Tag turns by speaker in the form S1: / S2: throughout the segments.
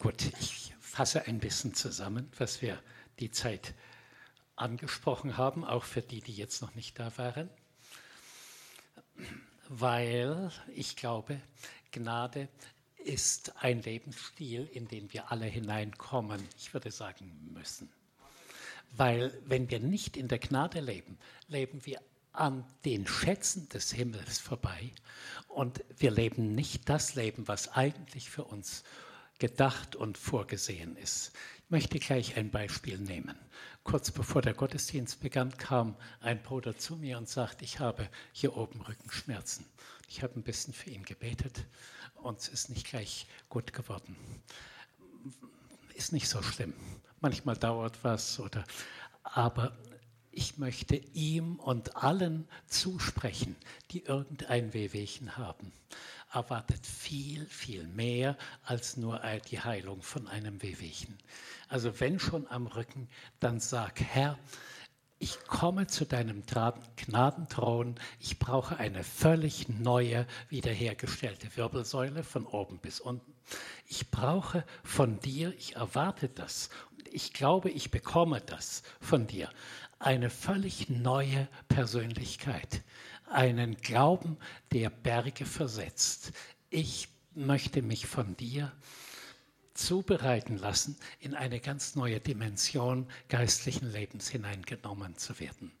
S1: Gut, ich fasse ein bisschen zusammen, was wir die Zeit angesprochen haben, auch für die, die jetzt noch nicht da waren. Weil ich glaube, Gnade ist ein Lebensstil, in den wir alle hineinkommen, ich würde sagen müssen. Weil wenn wir nicht in der Gnade leben, leben wir an den Schätzen des Himmels vorbei und wir leben nicht das Leben, was eigentlich für uns gedacht und vorgesehen ist. Ich möchte gleich ein Beispiel nehmen. Kurz bevor der Gottesdienst begann, kam ein Bruder zu mir und sagte, ich habe hier oben Rückenschmerzen. Ich habe ein bisschen für ihn gebetet und es ist nicht gleich gut geworden. Ist nicht so schlimm. Manchmal dauert was oder aber ich möchte ihm und allen zusprechen, die irgendein Wehwehchen haben. Erwartet viel, viel mehr als nur die Heilung von einem Wehwehchen. Also wenn schon am Rücken, dann sag, Herr, ich komme zu deinem Gnadenthron, ich brauche eine völlig neue, wiederhergestellte Wirbelsäule von oben bis unten. Ich brauche von dir, ich erwarte das ich glaube, ich bekomme das von dir eine völlig neue Persönlichkeit, einen Glauben, der Berge versetzt. Ich möchte mich von dir zubereiten lassen, in eine ganz neue Dimension geistlichen Lebens hineingenommen zu werden.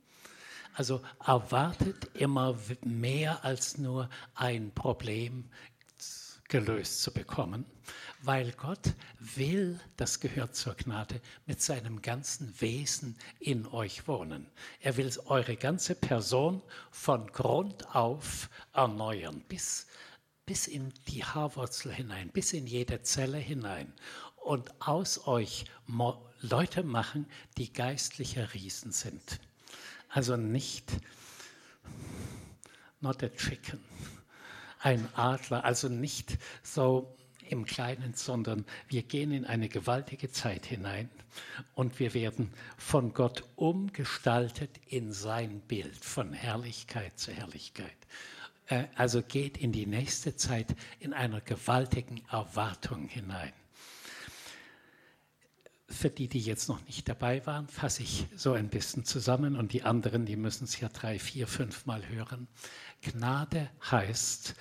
S1: Also erwartet immer mehr als nur ein Problem gelöst zu bekommen, weil Gott will, das gehört zur Gnade, mit seinem ganzen Wesen in euch wohnen. Er will eure ganze Person von Grund auf erneuern, bis, bis in die Haarwurzel hinein, bis in jede Zelle hinein und aus euch Leute machen, die geistliche Riesen sind. Also nicht not a chicken, ein Adler, also nicht so im Kleinen, sondern wir gehen in eine gewaltige Zeit hinein und wir werden von Gott umgestaltet in sein Bild, von Herrlichkeit zu Herrlichkeit. Äh, also geht in die nächste Zeit in einer gewaltigen Erwartung hinein. Für die, die jetzt noch nicht dabei waren, fasse ich so ein bisschen zusammen und die anderen, die müssen es ja drei, vier, fünf Mal hören. Gnade heißt,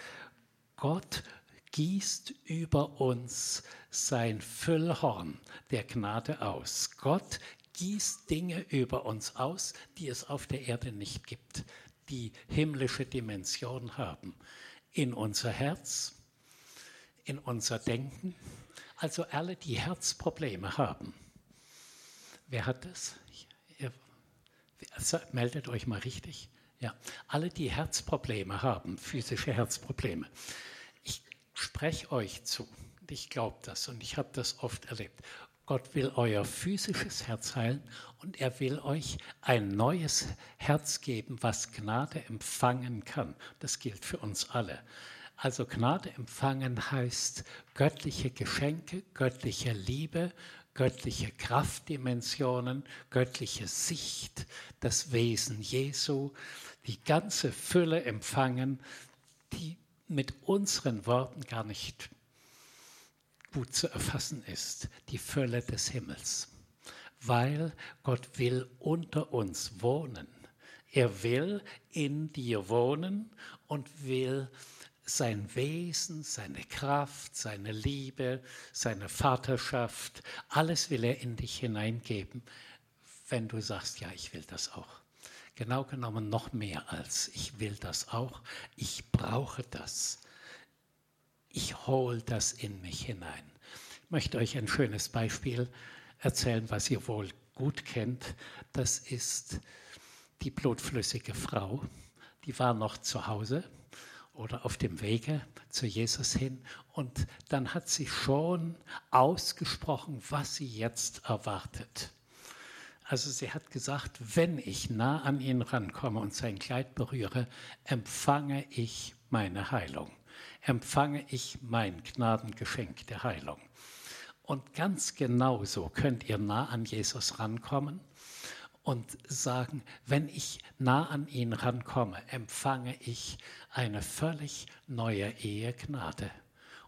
S1: Gott gießt über uns sein Füllhorn der Gnade aus. Gott gießt Dinge über uns aus, die es auf der Erde nicht gibt, die himmlische Dimension haben. In unser Herz, in unser Denken, also alle, die Herzprobleme haben. Wer hat das? Ihr, meldet euch mal richtig. Ja, alle, die Herzprobleme haben, physische Herzprobleme spreche euch zu. Ich glaube das und ich habe das oft erlebt. Gott will euer physisches Herz heilen und er will euch ein neues Herz geben, was Gnade empfangen kann. Das gilt für uns alle. Also Gnade empfangen heißt göttliche Geschenke, göttliche Liebe, göttliche Kraftdimensionen, göttliche Sicht, das Wesen Jesu, die ganze Fülle empfangen, die mit unseren Worten gar nicht gut zu erfassen ist, die Fülle des Himmels. Weil Gott will unter uns wohnen. Er will in dir wohnen und will sein Wesen, seine Kraft, seine Liebe, seine Vaterschaft, alles will er in dich hineingeben, wenn du sagst, ja, ich will das auch. Genau genommen noch mehr als ich will das auch, ich brauche das. Ich hole das in mich hinein. Ich möchte euch ein schönes Beispiel erzählen, was ihr wohl gut kennt. Das ist die blutflüssige Frau. Die war noch zu Hause oder auf dem Wege zu Jesus hin und dann hat sie schon ausgesprochen, was sie jetzt erwartet. Also sie hat gesagt, wenn ich nah an ihn rankomme und sein Kleid berühre, empfange ich meine Heilung, empfange ich mein Gnadengeschenk der Heilung. Und ganz genauso könnt ihr nah an Jesus rankommen und sagen, wenn ich nah an ihn rankomme, empfange ich eine völlig neue Ehegnade.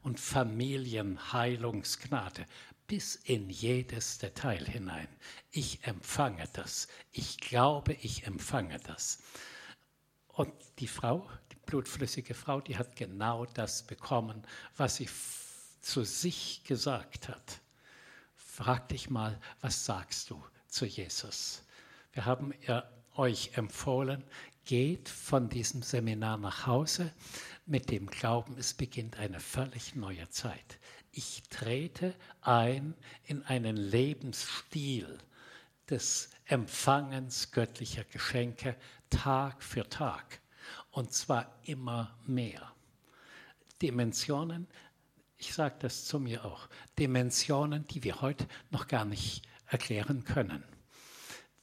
S1: und Familienheilungsgnade bis in jedes Detail hinein. Ich empfange das. Ich glaube, ich empfange das. Und die Frau, die blutflüssige Frau, die hat genau das bekommen, was sie zu sich gesagt hat. Frag dich mal, was sagst du zu Jesus? Wir haben euch empfohlen, geht von diesem Seminar nach Hause mit dem Glauben, es beginnt eine völlig neue Zeit. Ich trete ein in einen Lebensstil des Empfangens göttlicher Geschenke Tag für Tag und zwar immer mehr. Dimensionen, ich sage das zu mir auch, Dimensionen, die wir heute noch gar nicht erklären können,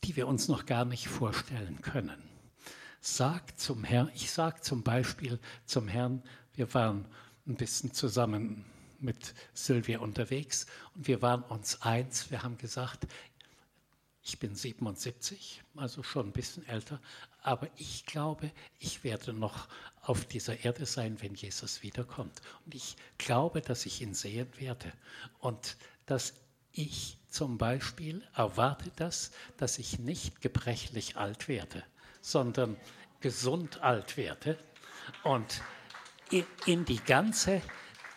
S1: die wir uns noch gar nicht vorstellen können. Sag zum Herrn, ich sage zum Beispiel zum Herrn, wir waren ein bisschen zusammen mit Sylvia unterwegs und wir waren uns eins, wir haben gesagt, ich bin 77, also schon ein bisschen älter, aber ich glaube, ich werde noch auf dieser Erde sein, wenn Jesus wiederkommt. Und ich glaube, dass ich ihn sehen werde. Und dass ich zum Beispiel erwarte das, dass ich nicht gebrechlich alt werde, sondern gesund alt werde und in, die ganze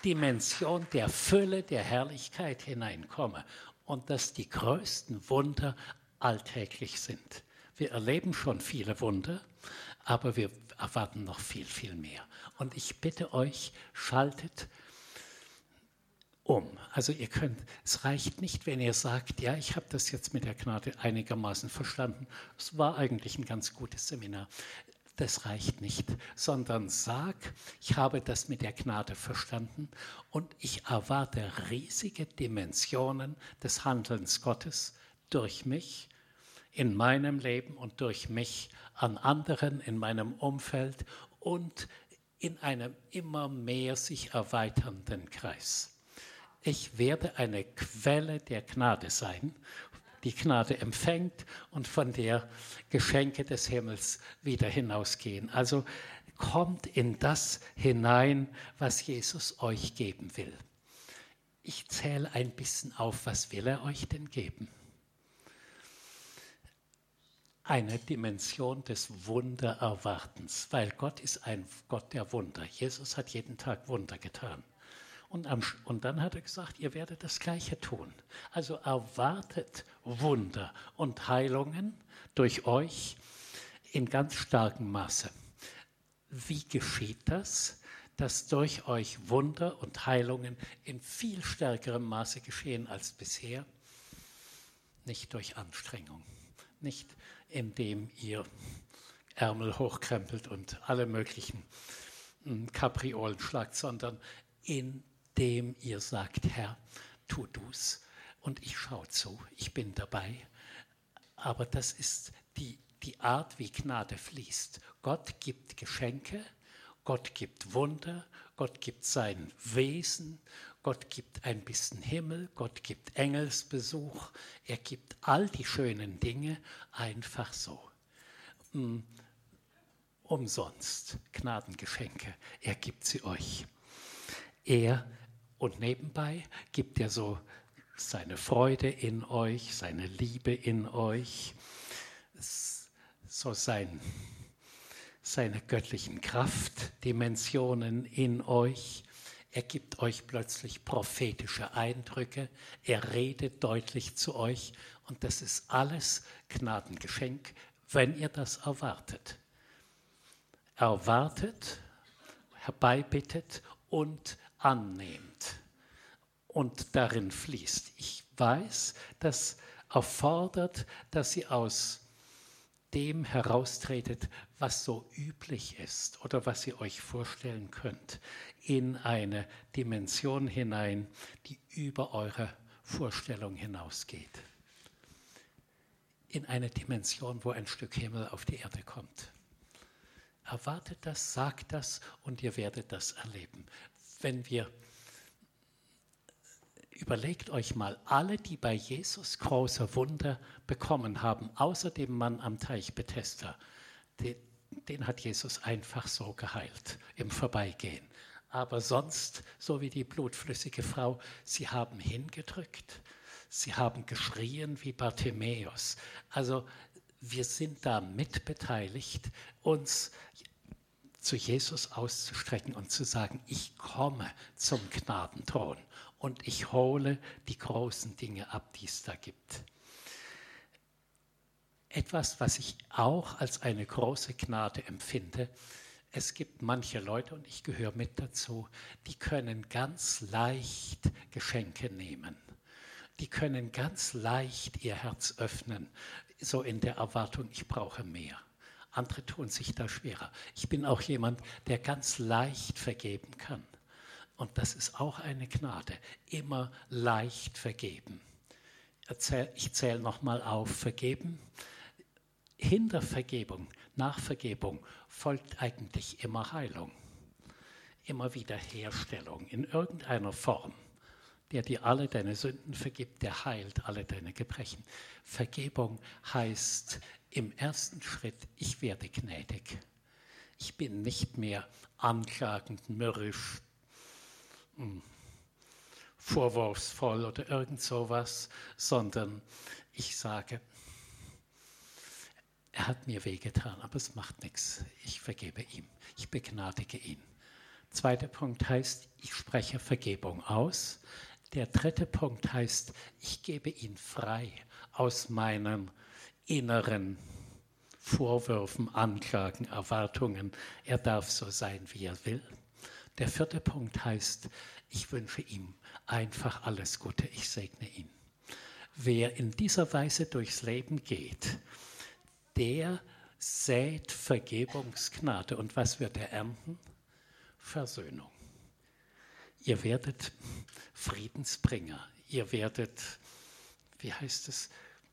S1: Dimension der Fülle, der Herrlichkeit hineinkomme und dass die größten Wunder alltäglich sind. Wir erleben schon viele Wunder, aber wir erwarten noch viel, viel mehr. Und ich bitte euch, schaltet um. Also ihr könnt, es reicht nicht, wenn ihr sagt, ja, ich habe das jetzt mit der Gnade einigermaßen verstanden. Es war eigentlich ein ganz gutes Seminar das reicht nicht, sondern sag, ich habe das mit der Gnade verstanden und ich erwarte riesige Dimensionen des Handelns Gottes durch mich in meinem Leben und durch mich an anderen in meinem Umfeld und in einem immer mehr sich erweiternden Kreis. Ich werde eine Quelle der Gnade sein die Gnade empfängt und von der Geschenke des Himmels wieder hinausgehen. Also kommt in das hinein, was Jesus euch geben will. Ich zähle ein bisschen auf, was will er euch denn geben? Eine Dimension des Wundererwartens, weil Gott ist ein Gott der Wunder. Jesus hat jeden Tag Wunder getan. Und, am, und dann hat er gesagt, ihr werdet das Gleiche tun. Also erwartet Wunder und Heilungen durch euch in ganz starkem Maße. Wie geschieht das? Dass durch euch Wunder und Heilungen in viel stärkerem Maße geschehen als bisher. Nicht durch Anstrengung, nicht indem ihr Ärmel hochkrempelt und alle möglichen hm, Kapriolen schlagt, sondern in dem ihr sagt, Herr, tu du's und ich schaue zu, ich bin dabei. Aber das ist die, die Art, wie Gnade fließt. Gott gibt Geschenke, Gott gibt Wunder, Gott gibt sein Wesen, Gott gibt ein bisschen Himmel, Gott gibt Engelsbesuch, er gibt all die schönen Dinge einfach so. Hm, umsonst Gnadengeschenke, er gibt sie euch. Er und nebenbei gibt er so seine Freude in euch, seine Liebe in euch, so sein, seine göttlichen Kraftdimensionen in euch. Er gibt euch plötzlich prophetische Eindrücke. Er redet deutlich zu euch. Und das ist alles Gnadengeschenk, wenn ihr das erwartet. Erwartet, herbeibittet und annehmt und darin fließt. Ich weiß, das erfordert, dass ihr aus dem heraustretet, was so üblich ist oder was ihr euch vorstellen könnt, in eine Dimension hinein, die über eure Vorstellung hinausgeht. In eine Dimension, wo ein Stück Himmel auf die Erde kommt. Erwartet das, sagt das und ihr werdet das erleben wenn wir, überlegt euch mal, alle, die bei Jesus große Wunder bekommen haben, außer dem Mann am Teich Bethesda, den, den hat Jesus einfach so geheilt im Vorbeigehen. Aber sonst, so wie die blutflüssige Frau, sie haben hingedrückt. Sie haben geschrien wie Bartimäus. Also wir sind da mitbeteiligt, uns zu Jesus auszustrecken und zu sagen, ich komme zum Gnadenthron und ich hole die großen Dinge ab, die es da gibt. Etwas, was ich auch als eine große Gnade empfinde, es gibt manche Leute, und ich gehöre mit dazu, die können ganz leicht Geschenke nehmen. Die können ganz leicht ihr Herz öffnen, so in der Erwartung, ich brauche mehr. Andere tun sich da schwerer. Ich bin auch jemand, der ganz leicht vergeben kann. Und das ist auch eine Gnade. Immer leicht vergeben. Ich zähle nochmal auf. Vergeben. Hinter Vergebung, nach Vergebung folgt eigentlich immer Heilung. Immer Wiederherstellung in irgendeiner Form der dir alle deine Sünden vergibt, der heilt alle deine Gebrechen. Vergebung heißt im ersten Schritt, ich werde gnädig. Ich bin nicht mehr anklagend, mürrisch, vorwurfsvoll oder irgend sowas, sondern ich sage, er hat mir wehgetan, aber es macht nichts. Ich vergebe ihm. Ich begnadige ihn. Zweiter Punkt heißt, ich spreche Vergebung aus. Der dritte Punkt heißt, ich gebe ihn frei aus meinen inneren Vorwürfen, Anklagen, Erwartungen. Er darf so sein, wie er will. Der vierte Punkt heißt, ich wünsche ihm einfach alles Gute, ich segne ihn. Wer in dieser Weise durchs Leben geht, der sät Vergebungsgnade. Und was wird er ernten? Versöhnung. Ihr werdet Friedensbringer, ihr werdet, wie heißt es,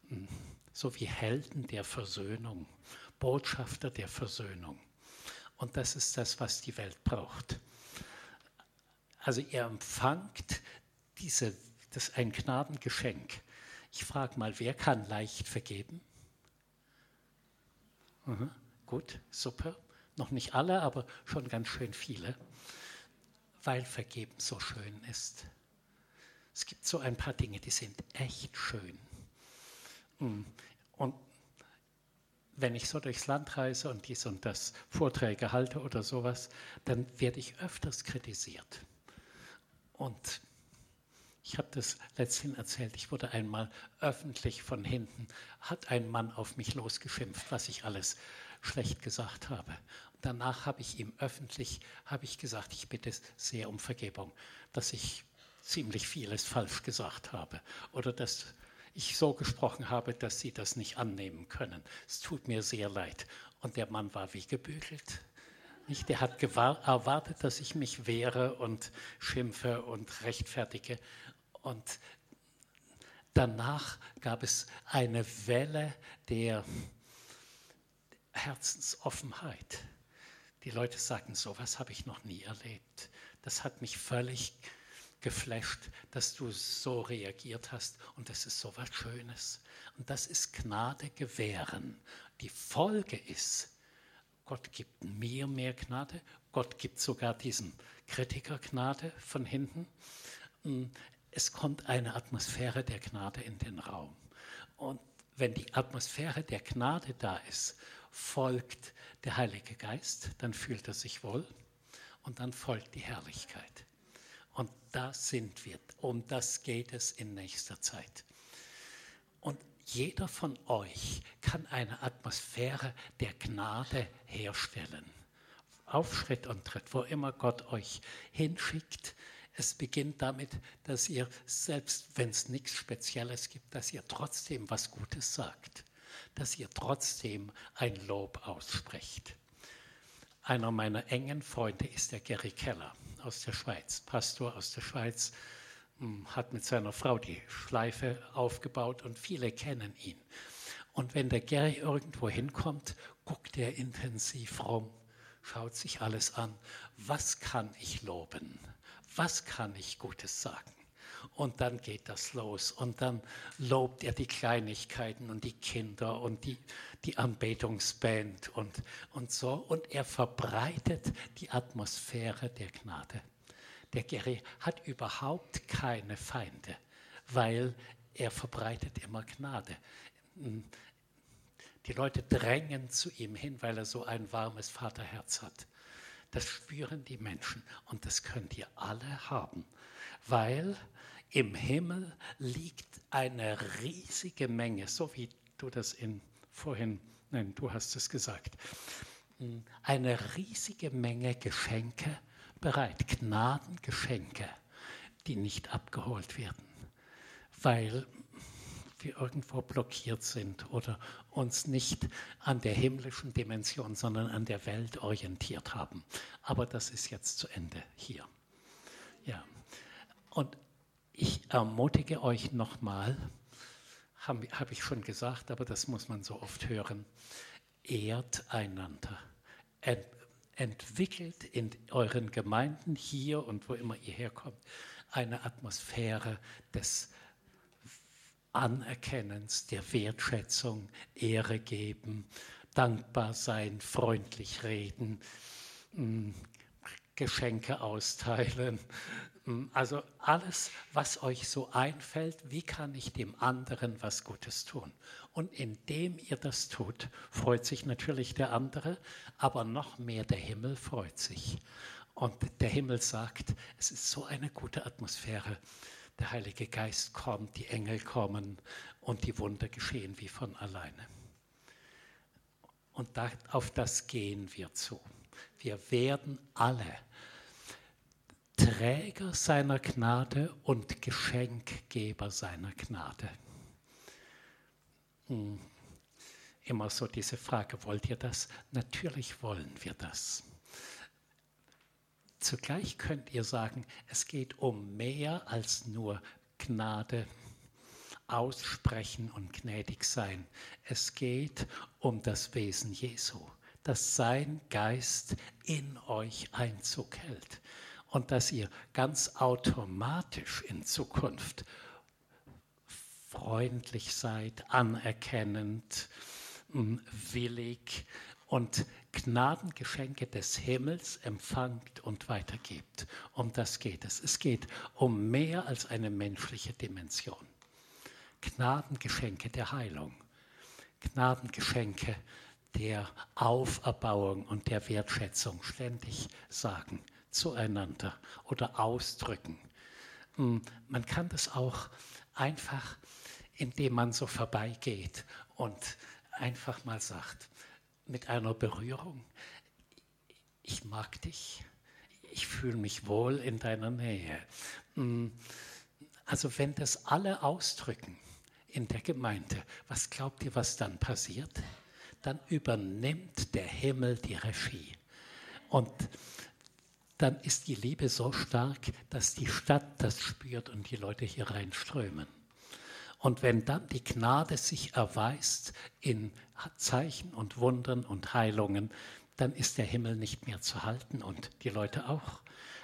S1: hm, so wie Helden der Versöhnung, Botschafter der Versöhnung. Und das ist das, was die Welt braucht. Also ihr empfangt diese, das ein Gnadengeschenk. Ich frage mal, wer kann leicht vergeben? Mhm, gut, super. Noch nicht alle, aber schon ganz schön viele weil Vergeben so schön ist. Es gibt so ein paar Dinge, die sind echt schön. Mm. Und wenn ich so durchs Land reise und dies und das Vorträge halte oder sowas, dann werde ich öfters kritisiert. Und ich habe das letzthin erzählt, ich wurde einmal öffentlich von hinten, hat ein Mann auf mich losgeschimpft, was ich alles schlecht gesagt habe. Danach habe ich ihm öffentlich habe ich gesagt, ich bitte sehr um Vergebung, dass ich ziemlich vieles falsch gesagt habe oder dass ich so gesprochen habe, dass Sie das nicht annehmen können. Es tut mir sehr leid. Und der Mann war wie gebügelt. Nicht? Der hat erwartet, dass ich mich wehre und schimpfe und rechtfertige. Und danach gab es eine Welle der Herzensoffenheit. Die Leute sagten, so was habe ich noch nie erlebt. Das hat mich völlig geflasht, dass du so reagiert hast und das ist so was Schönes. Und das ist Gnade gewähren. Die Folge ist, Gott gibt mir mehr Gnade, Gott gibt sogar diesem Kritiker Gnade von hinten. Es kommt eine Atmosphäre der Gnade in den Raum. Und wenn die Atmosphäre der Gnade da ist folgt der Heilige Geist, dann fühlt er sich wohl und dann folgt die Herrlichkeit. Und da sind wir. Um das geht es in nächster Zeit. Und jeder von euch kann eine Atmosphäre der Gnade herstellen. Auf Schritt und Tritt, wo immer Gott euch hinschickt. Es beginnt damit, dass ihr, selbst wenn es nichts Spezielles gibt, dass ihr trotzdem was Gutes sagt dass ihr trotzdem ein Lob aussprecht. Einer meiner engen Freunde ist der Gary Keller aus der Schweiz, Pastor aus der Schweiz, hat mit seiner Frau die Schleife aufgebaut und viele kennen ihn. Und wenn der Gary irgendwo hinkommt, guckt er intensiv rum, schaut sich alles an. Was kann ich loben? Was kann ich Gutes sagen? Und dann geht das los. Und dann lobt er die Kleinigkeiten und die Kinder und die, die Anbetungsband und, und so. Und er verbreitet die Atmosphäre der Gnade. Der Gary hat überhaupt keine Feinde, weil er verbreitet immer Gnade. Die Leute drängen zu ihm hin, weil er so ein warmes Vaterherz hat. Das spüren die Menschen und das könnt ihr alle haben, weil im Himmel liegt eine riesige Menge, so wie du das in vorhin, nein, du hast es gesagt, eine riesige Menge Geschenke bereit, Gnadengeschenke, die nicht abgeholt werden, weil wir irgendwo blockiert sind oder uns nicht an der himmlischen Dimension, sondern an der Welt orientiert haben. Aber das ist jetzt zu Ende hier. Ja. Und ich ermutige euch nochmal, habe hab ich schon gesagt, aber das muss man so oft hören, ehrt einander. Ent, entwickelt in euren Gemeinden hier und wo immer ihr herkommt eine Atmosphäre des Anerkennens, der Wertschätzung, Ehre geben, dankbar sein, freundlich reden, mm, Geschenke austeilen. Mm, also alles, was euch so einfällt, wie kann ich dem anderen was Gutes tun? Und indem ihr das tut, freut sich natürlich der andere, aber noch mehr der Himmel freut sich. Und der Himmel sagt, es ist so eine gute Atmosphäre der Heilige Geist kommt, die Engel kommen und die Wunder geschehen wie von alleine. Und auf das gehen wir zu. Wir werden alle Träger seiner Gnade und Geschenkgeber seiner Gnade. Hm. Immer so diese Frage, wollt ihr das? Natürlich wollen wir das. Zugleich könnt ihr sagen, es geht um mehr als nur Gnade aussprechen und gnädig sein. Es geht um das Wesen Jesu, dass sein Geist in euch Einzug hält und dass ihr ganz automatisch in Zukunft freundlich seid, anerkennend, willig und Gnadengeschenke des Himmels empfangt und weitergibt. Um das geht es. Es geht um mehr als eine menschliche Dimension. Gnadengeschenke der Heilung, Gnadengeschenke der Auferbauung und der Wertschätzung ständig sagen zueinander oder ausdrücken. Hm, man kann das auch einfach, indem man so vorbeigeht und einfach mal sagt, mit einer Berührung, ich mag dich, ich fühle mich wohl in deiner Nähe. Mm, also wenn das alle ausdrücken in der Gemeinde, was glaubt ihr, was dann passiert? Dann übernimmt der Himmel die Regie. Und dann ist die Liebe so stark, dass die Stadt das spürt und die Leute hier reinströmen. Und wenn dann die Gnade sich erweist in Zeichen und Wundern und Heilungen, dann ist der Himmel nicht mehr zu halten und die Leute auch.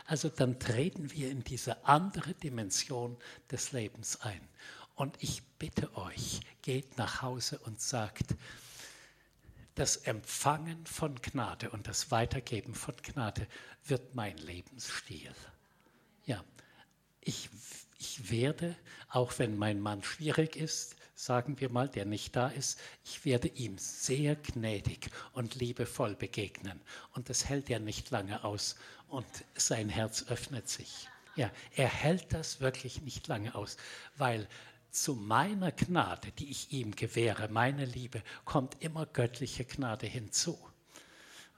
S1: Also dann treten wir in diese andere Dimension des Lebens ein. Und ich bitte euch, geht nach Hause und sagt, das Empfangen von Gnade und das Weitergeben von Gnade wird mein Lebensstil. Ja, ich ich werde, auch wenn mein Mann schwierig ist, sagen wir mal, der nicht da ist, ich werde ihm sehr gnädig und liebevoll begegnen. Und das hält er nicht lange aus und sein Herz öffnet sich. Ja, er hält das wirklich nicht lange aus, weil zu meiner Gnade, die ich ihm gewähre, meine Liebe, kommt immer göttliche Gnade hinzu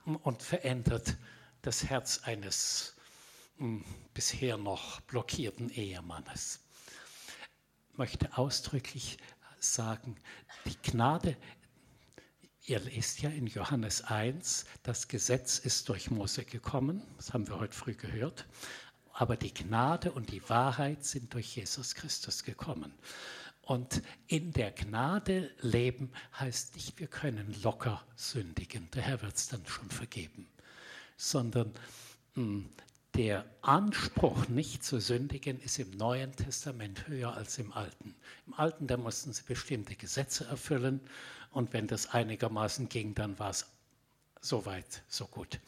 S1: und verändert das Herz eines bisher noch blockierten Ehemannes. Möchte ausdrücklich sagen, die Gnade, ihr lest ja in Johannes 1, das Gesetz ist durch Mose gekommen, das haben wir heute früh gehört, aber die Gnade und die Wahrheit sind durch Jesus Christus gekommen. Und in der Gnade leben heißt nicht, wir können locker sündigen, der Herr wird es dann schon vergeben, sondern hm, der Anspruch, nicht zu sündigen, ist im Neuen Testament höher als im Alten. Im Alten, da mussten sie bestimmte Gesetze erfüllen und wenn das einigermaßen ging, dann war es so weit, so gut.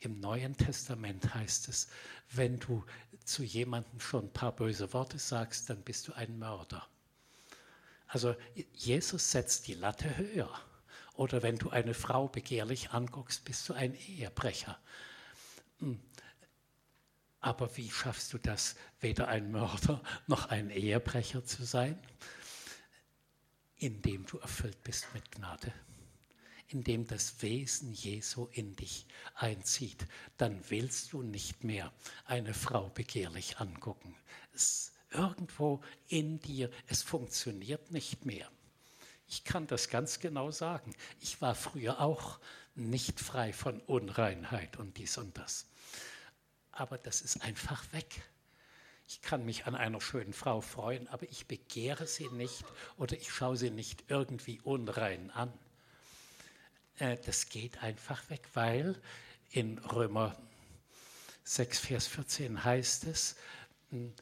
S1: Im Neuen Testament heißt es, wenn du zu jemandem schon ein paar böse Worte sagst, dann bist du ein Mörder. Also Jesus setzt die Latte höher. Oder wenn du eine Frau begehrlich anguckst, bist du ein Ehebrecher. Aber wie schaffst du das, weder ein Mörder noch ein Ehebrecher zu sein? Indem du erfüllt bist mit Gnade indem das Wesen Jesu in dich einzieht, dann willst du nicht mehr eine Frau begehrlich angucken. Es irgendwo in dir, es funktioniert nicht mehr. Ich kann das ganz genau sagen. Ich war früher auch nicht frei von Unreinheit und dies und das. Aber das ist einfach weg. Ich kann mich an einer schönen Frau freuen, aber ich begehre sie nicht oder ich schaue sie nicht irgendwie unrein an. Äh, das geht einfach weg, weil in Römer 6, Vers 14 heißt es, hm,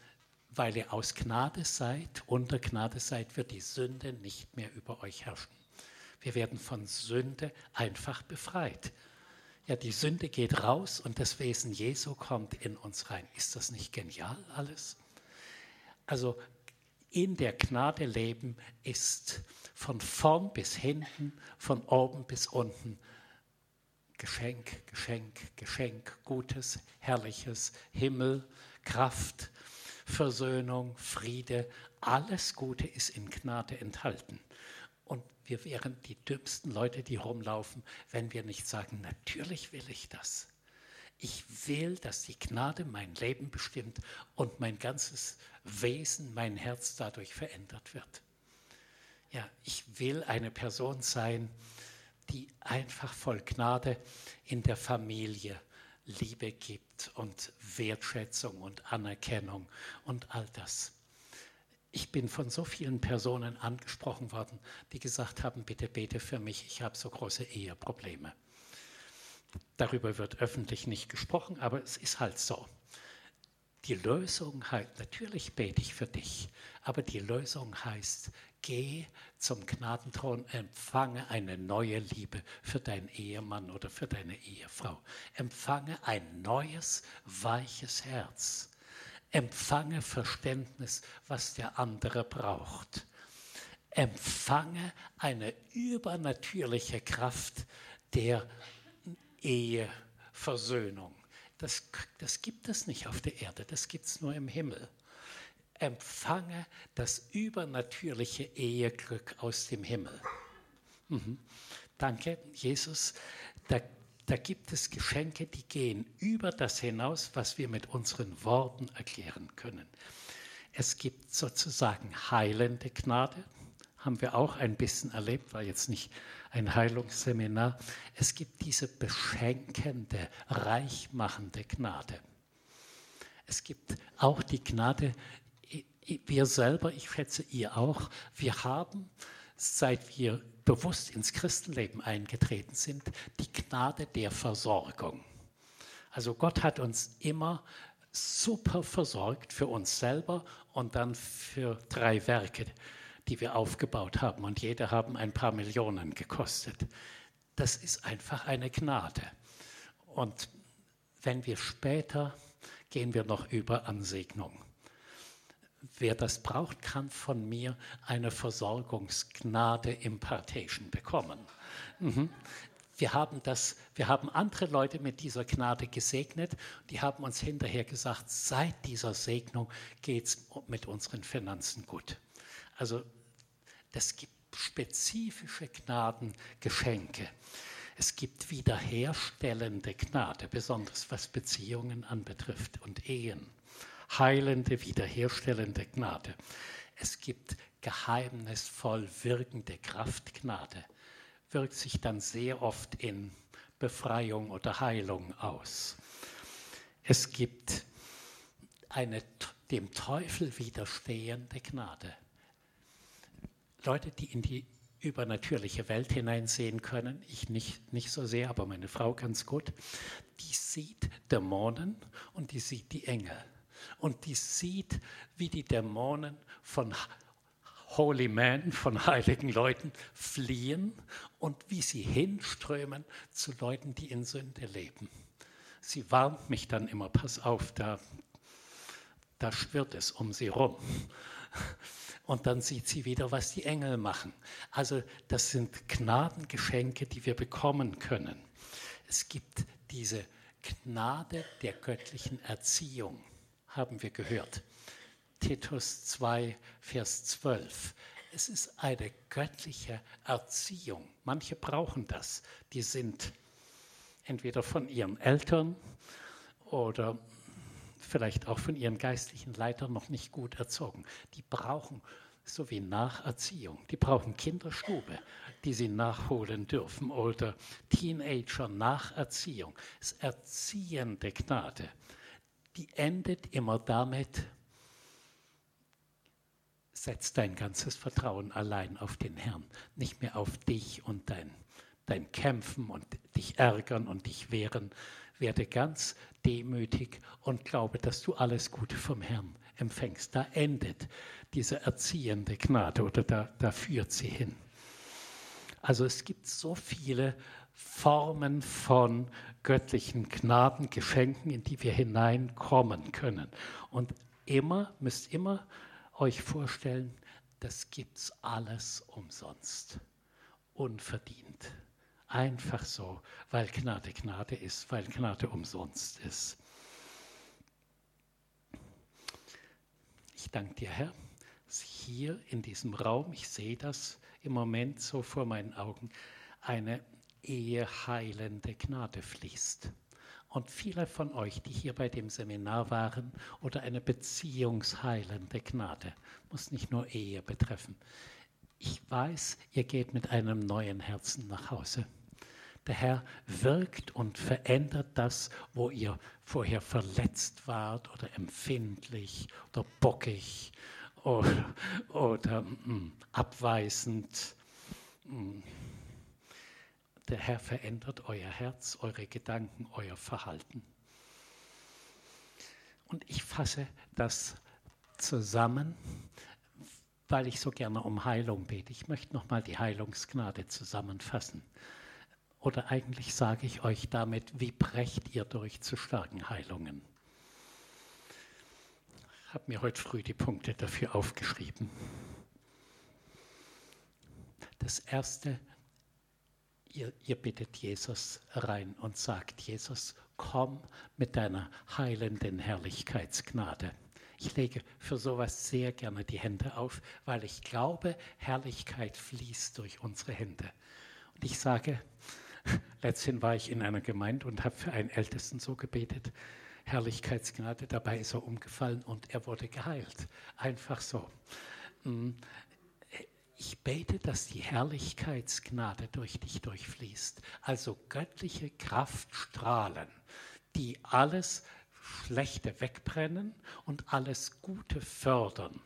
S1: weil ihr aus Gnade seid, unter Gnade seid, wird die Sünde nicht mehr über euch herrschen. Wir werden von Sünde einfach befreit. Ja, die Sünde geht raus und das Wesen Jesu kommt in uns rein. Ist das nicht genial alles? Also in der Gnade leben ist von vorn bis hinten, von oben bis unten Geschenk, Geschenk, Geschenk, Gutes, Herrliches, Himmel, Kraft, Versöhnung, Friede, alles Gute ist in Gnade enthalten. Wir wären die dümmsten Leute, die rumlaufen, wenn wir nicht sagen, natürlich will ich das. Ich will, dass die Gnade mein Leben bestimmt und mein ganzes Wesen, mein Herz dadurch verändert wird. Ja, ich will eine Person sein, die einfach voll Gnade in der Familie Liebe gibt und Wertschätzung und Anerkennung und all das. Ich bin von so vielen Personen angesprochen worden, die gesagt haben, bitte bete für mich, ich habe so große Eheprobleme. Darüber wird öffentlich nicht gesprochen, aber es ist halt so. Die Lösung heißt, natürlich bete ich für dich, aber die Lösung heißt, geh zum Gnadenthron, empfange eine neue Liebe für deinen Ehemann oder für deine Ehefrau. Empfange ein neues, weiches Herz. Empfange Verständnis, was der andere braucht. Empfange eine übernatürliche Kraft der Eheversöhnung. Das, das gibt es nicht auf der Erde, das gibt es nur im Himmel. Empfange das übernatürliche Eheglück aus dem Himmel. Mhm. Danke, Jesus. Da, da gibt es Geschenke, die gehen über das hinaus, was wir mit unseren Worten erklären können. Es gibt sozusagen heilende Gnade, haben wir auch ein bisschen erlebt, war jetzt nicht ein Heilungsseminar. Es gibt diese beschenkende, reichmachende Gnade. Es gibt auch die Gnade, wir selber, ich schätze ihr auch, wir haben, seit wir bewusst ins Christenleben eingetreten sind, die Gnade der Versorgung. Also Gott hat uns immer super versorgt für uns selber und dann für drei Werke, die wir aufgebaut haben. Und jede haben ein paar Millionen gekostet. Das ist einfach eine Gnade. Und wenn wir später gehen wir noch über an Segnung. Wer das braucht, kann von mir eine Versorgungsgnade Impartation bekommen. Mhm. Wir haben, das, wir haben andere Leute mit dieser Gnade gesegnet, die haben uns hinterher gesagt, seit dieser Segnung geht es mit unseren Finanzen gut. Also es gibt spezifische Gnadengeschenke. Es gibt wiederherstellende Gnade, besonders was Beziehungen anbetrifft und Ehen. Heilende, wiederherstellende Gnade. Es gibt geheimnisvoll wirkende Kraftgnade. Wirkt sich dann sehr oft in Befreiung oder Heilung aus. Es gibt eine dem Teufel widerstehende Gnade. Leute, die in die übernatürliche Welt hineinsehen können. Ich nicht, nicht so sehr, aber meine Frau ganz gut. Die sieht Dämonen und die sieht die Engel. Und die sieht, wie die Dämonen von Holy Men, von heiligen Leuten fliehen und wie sie hinströmen zu Leuten, die in Sünde leben. Sie warnt mich dann immer, pass auf, da, da schwirrt es um sie rum und dann sieht sie wieder, was die Engel machen. Also das sind Gnadengeschenke, die wir bekommen können. Es gibt diese Gnade der göttlichen Erziehung, haben wir gehört. Titus 2, Vers 12. Es ist eine göttliche Erziehung. Manche brauchen das. Die sind entweder von ihren Eltern oder vielleicht auch von ihren geistlichen Leitern noch nicht gut erzogen. Die brauchen so wie Nacherziehung. Die brauchen Kinderstube, die sie nachholen dürfen oder Teenager Nacherziehung. Das ist erziehende Gnade. Die endet immer damit, setz dein ganzes Vertrauen allein auf den Herrn, nicht mehr auf dich und dein, dein Kämpfen und dich ärgern und dich wehren, werde ganz demütig und glaube, dass du alles Gute vom Herrn empfängst. Da endet diese erziehende Gnade oder da, da führt sie hin. Also es gibt so viele Formen von göttlichen Gnadengeschenken, in die wir hineinkommen können. Und immer, müsst immer euch vorstellen, das gibt's alles umsonst, unverdient. Einfach so, weil Gnade Gnade ist, weil Gnade umsonst ist. Ich danke dir, Herr, dass hier in diesem Raum, ich sehe das im Moment so vor meinen Augen, eine eheheilende Gnade fließt. Und viele von euch, die hier bei dem Seminar waren, oder eine beziehungsheilende Gnade, muss nicht nur Ehe betreffen. Ich weiß, ihr geht mit einem neuen Herzen nach Hause. Der Herr wirkt und verändert das, wo ihr vorher verletzt wart oder empfindlich oder bockig oder, oder mh, mm, abweisend. Mm. Der Herr verändert euer Herz, eure Gedanken, euer Verhalten. Und ich fasse das zusammen, weil ich so gerne um Heilung bete. Ich möchte nochmal die Heilungsgnade zusammenfassen. Oder eigentlich sage ich euch damit, wie brecht ihr durch zu starken Heilungen? Ich habe mir heute früh die Punkte dafür aufgeschrieben. Das erste, ihr, ihr bittet Jesus rein und sagt, Jesus, komm mit deiner heilenden Herrlichkeitsgnade. Ich lege für sowas sehr gerne die Hände auf, weil ich glaube, Herrlichkeit fließt durch unsere Hände. Und ich sage, Letzthin war ich in einer Gemeinde und habe für einen Ältesten so gebetet, Herrlichkeitsgnade, dabei ist er umgefallen und er wurde geheilt. Einfach so. Ich bete, dass die Herrlichkeitsgnade durch dich durchfließt. Also göttliche Kraftstrahlen, die alles Schlechte wegbrennen und alles Gute fördern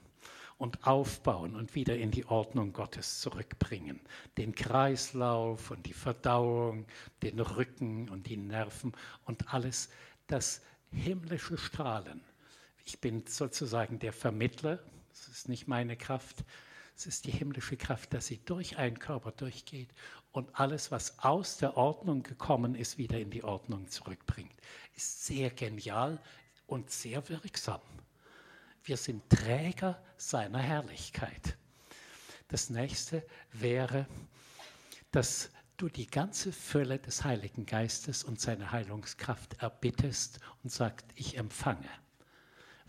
S1: und aufbauen und wieder in die Ordnung Gottes zurückbringen. Den Kreislauf und die Verdauung, den Rücken und die Nerven und alles das himmlische Strahlen. Ich bin sozusagen der Vermittler, es ist nicht meine Kraft, es ist die himmlische Kraft, dass sie durch einen Körper durchgeht und alles, was aus der Ordnung gekommen ist, wieder in die Ordnung zurückbringt. Ist sehr genial und sehr wirksam. Wir sind Träger seiner Herrlichkeit. Das nächste wäre, dass du die ganze Fülle des Heiligen Geistes und seine Heilungskraft erbittest und sagst, ich empfange.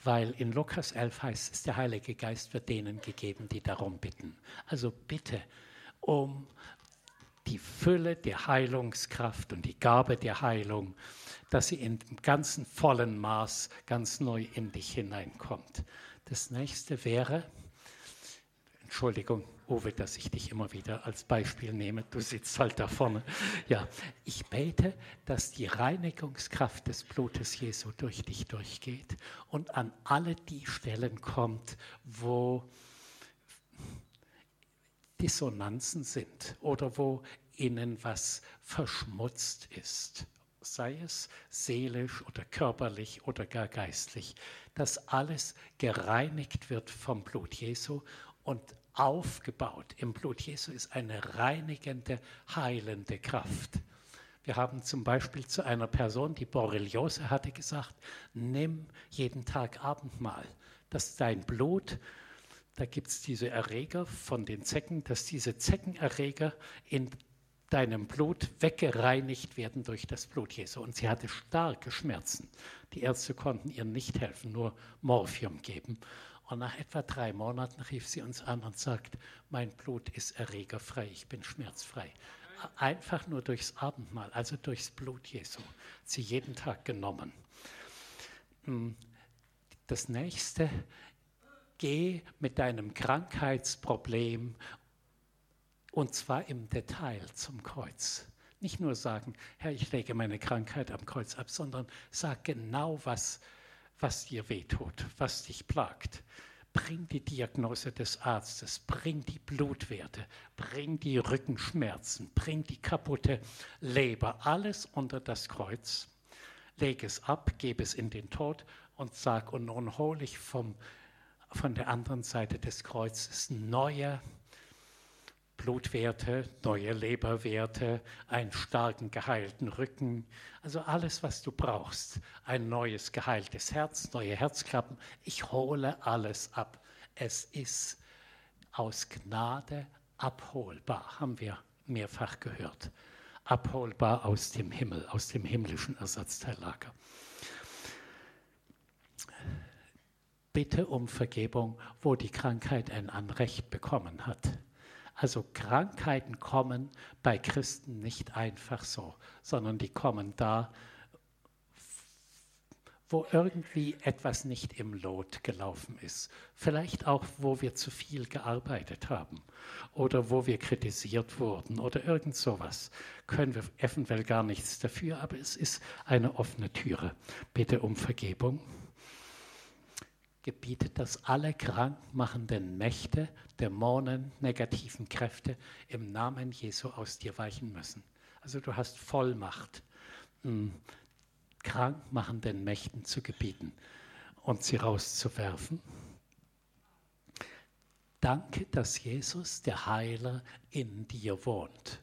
S1: Weil in Lukas 11 heißt es, der Heilige Geist wird denen gegeben, die darum bitten. Also bitte um die Fülle der Heilungskraft und die Gabe der Heilung dass sie in ganzen vollen Maß ganz neu in dich hineinkommt. Das nächste wäre, Entschuldigung, Uwe, dass ich dich immer wieder als Beispiel nehme. Du sitzt halt da vorne. Ja, ich bete, dass die Reinigungskraft des Blutes Jesu durch dich durchgeht und an alle die Stellen kommt, wo Dissonanzen sind oder wo ihnen was verschmutzt ist, sei es seelisch oder körperlich oder gar geistlich, dass alles gereinigt wird vom Blut Jesu und aufgebaut. Im Blut Jesu ist eine reinigende, heilende Kraft. Wir haben zum Beispiel zu einer Person, die Borreliose hatte, gesagt, nimm jeden Tag Abendmahl, dass dein Blut da gibt es diese Erreger von den Zecken, dass diese Zeckenerreger in deinem Blut weggereinigt werden durch das Blut Jesu. Und sie hatte starke Schmerzen. Die Ärzte konnten ihr nicht helfen, nur Morphium geben. Und nach etwa drei Monaten rief sie uns an und sagt, mein Blut ist erregerfrei, ich bin schmerzfrei. Einfach nur durchs Abendmahl, also durchs Blut Jesu, sie jeden Tag genommen. Hm, das nächste Geh mit deinem Krankheitsproblem und zwar im Detail zum Kreuz. Nicht nur sagen, Herr, ich lege meine Krankheit am Kreuz ab, sondern sag genau, was, was dir wehtut, was dich plagt. Bring die Diagnose des Arztes, bring die Blutwerte, bring die Rückenschmerzen, bring die kaputte Leber, alles unter das Kreuz. Leg es ab, gebe es in den Tod und sag, und nun hole ich vom von der anderen Seite des Kreuzes neue Blutwerte, neue Leberwerte, einen starken geheilten Rücken, also alles, was du brauchst. Ein neues geheiltes Herz, neue Herzklappen. Ich hole alles ab. Es ist aus Gnade abholbar, haben wir mehrfach gehört. Abholbar aus dem Himmel, aus dem himmlischen Ersatzteillager. bitte um Vergebung, wo die Krankheit ein Anrecht bekommen hat. Also Krankheiten kommen bei Christen nicht einfach so, sondern die kommen da, wo irgendwie etwas nicht im Lot gelaufen ist. Vielleicht auch, wo wir zu viel gearbeitet haben oder wo wir kritisiert wurden oder irgend sowas. Können wir eventuell gar nichts dafür, aber es ist eine offene Türe. Bitte um Vergebung gebietet, dass alle krankmachenden Mächte, Dämonen, negativen Kräfte im Namen Jesu aus dir weichen müssen. Also du hast Vollmacht, hm, krankmachenden Mächten zu gebieten und sie rauszuwerfen. Danke, dass Jesus, der Heiler, in dir wohnt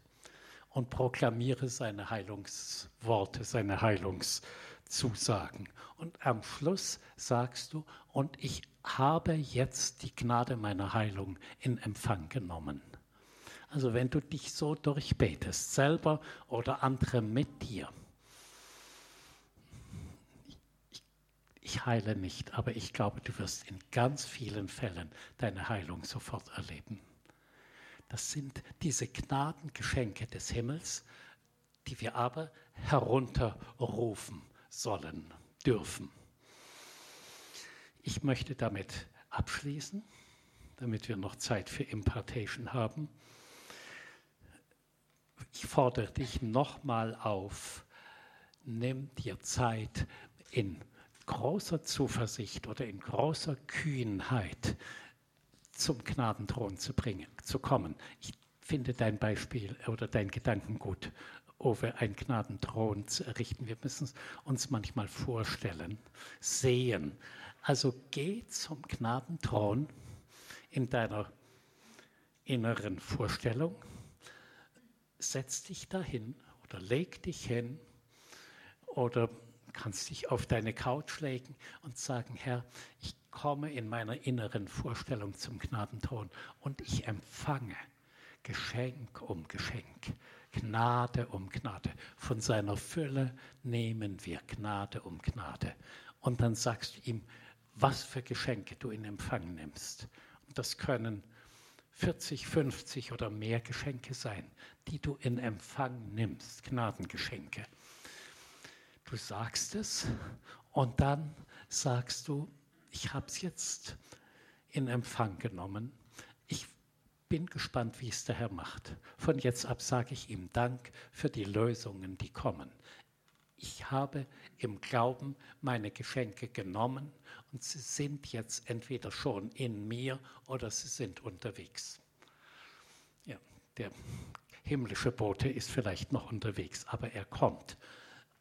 S1: und proklamiere seine Heilungsworte, seine Heilungszusagen. Und am Schluss sagst du, und ich habe jetzt die Gnade meiner Heilung in Empfang genommen. Also wenn du dich so durchbetest, selber oder andere mit dir. Ich, heile nicht, aber ich glaube, du wirst in ganz vielen Fällen deine Heilung sofort erleben. Das sind diese Gnadengeschenke des Himmels, die wir aber herunterrufen sollen dürfen. Ich möchte damit abschließen, damit wir noch Zeit für Impartation haben. Ich fordere dich nochmal auf, nimm dir Zeit in großer Zuversicht oder in großer Kühnheit zum Gnadenthron zu bringen, zu kommen. Ich finde dein Beispiel oder dein Gedanken gut Ove einen Gnadenthron zu errichten. Wir müssen es uns manchmal vorstellen, sehen. Also geh zum Gnadenthron in deiner inneren Vorstellung, setz dich dahin oder leg dich hin oder kannst dich auf deine Couch legen und sagen, Herr, ich komme in meiner inneren Vorstellung zum Gnadenthron und ich empfange Geschenk um Geschenk Gnade um Gnade. Von seiner Fülle nehmen wir Gnade um Gnade. Und dann sagst du ihm, was für Geschenke du in Empfang nimmst. Und das können 40, 50 oder mehr Geschenke sein, die du in Empfang nimmst, Gnadengeschenke. Du sagst es und dann sagst du, ich habe es jetzt in Empfang genommen bin gespannt, wie es der Herr macht. Von jetzt ab sage ich ihm Dank für die Lösungen, die kommen. Ich habe im Glauben meine Geschenke genommen und sie sind jetzt entweder schon in mir oder sie sind unterwegs. der himmlische Bote ist vielleicht noch unterwegs, aber er kommt.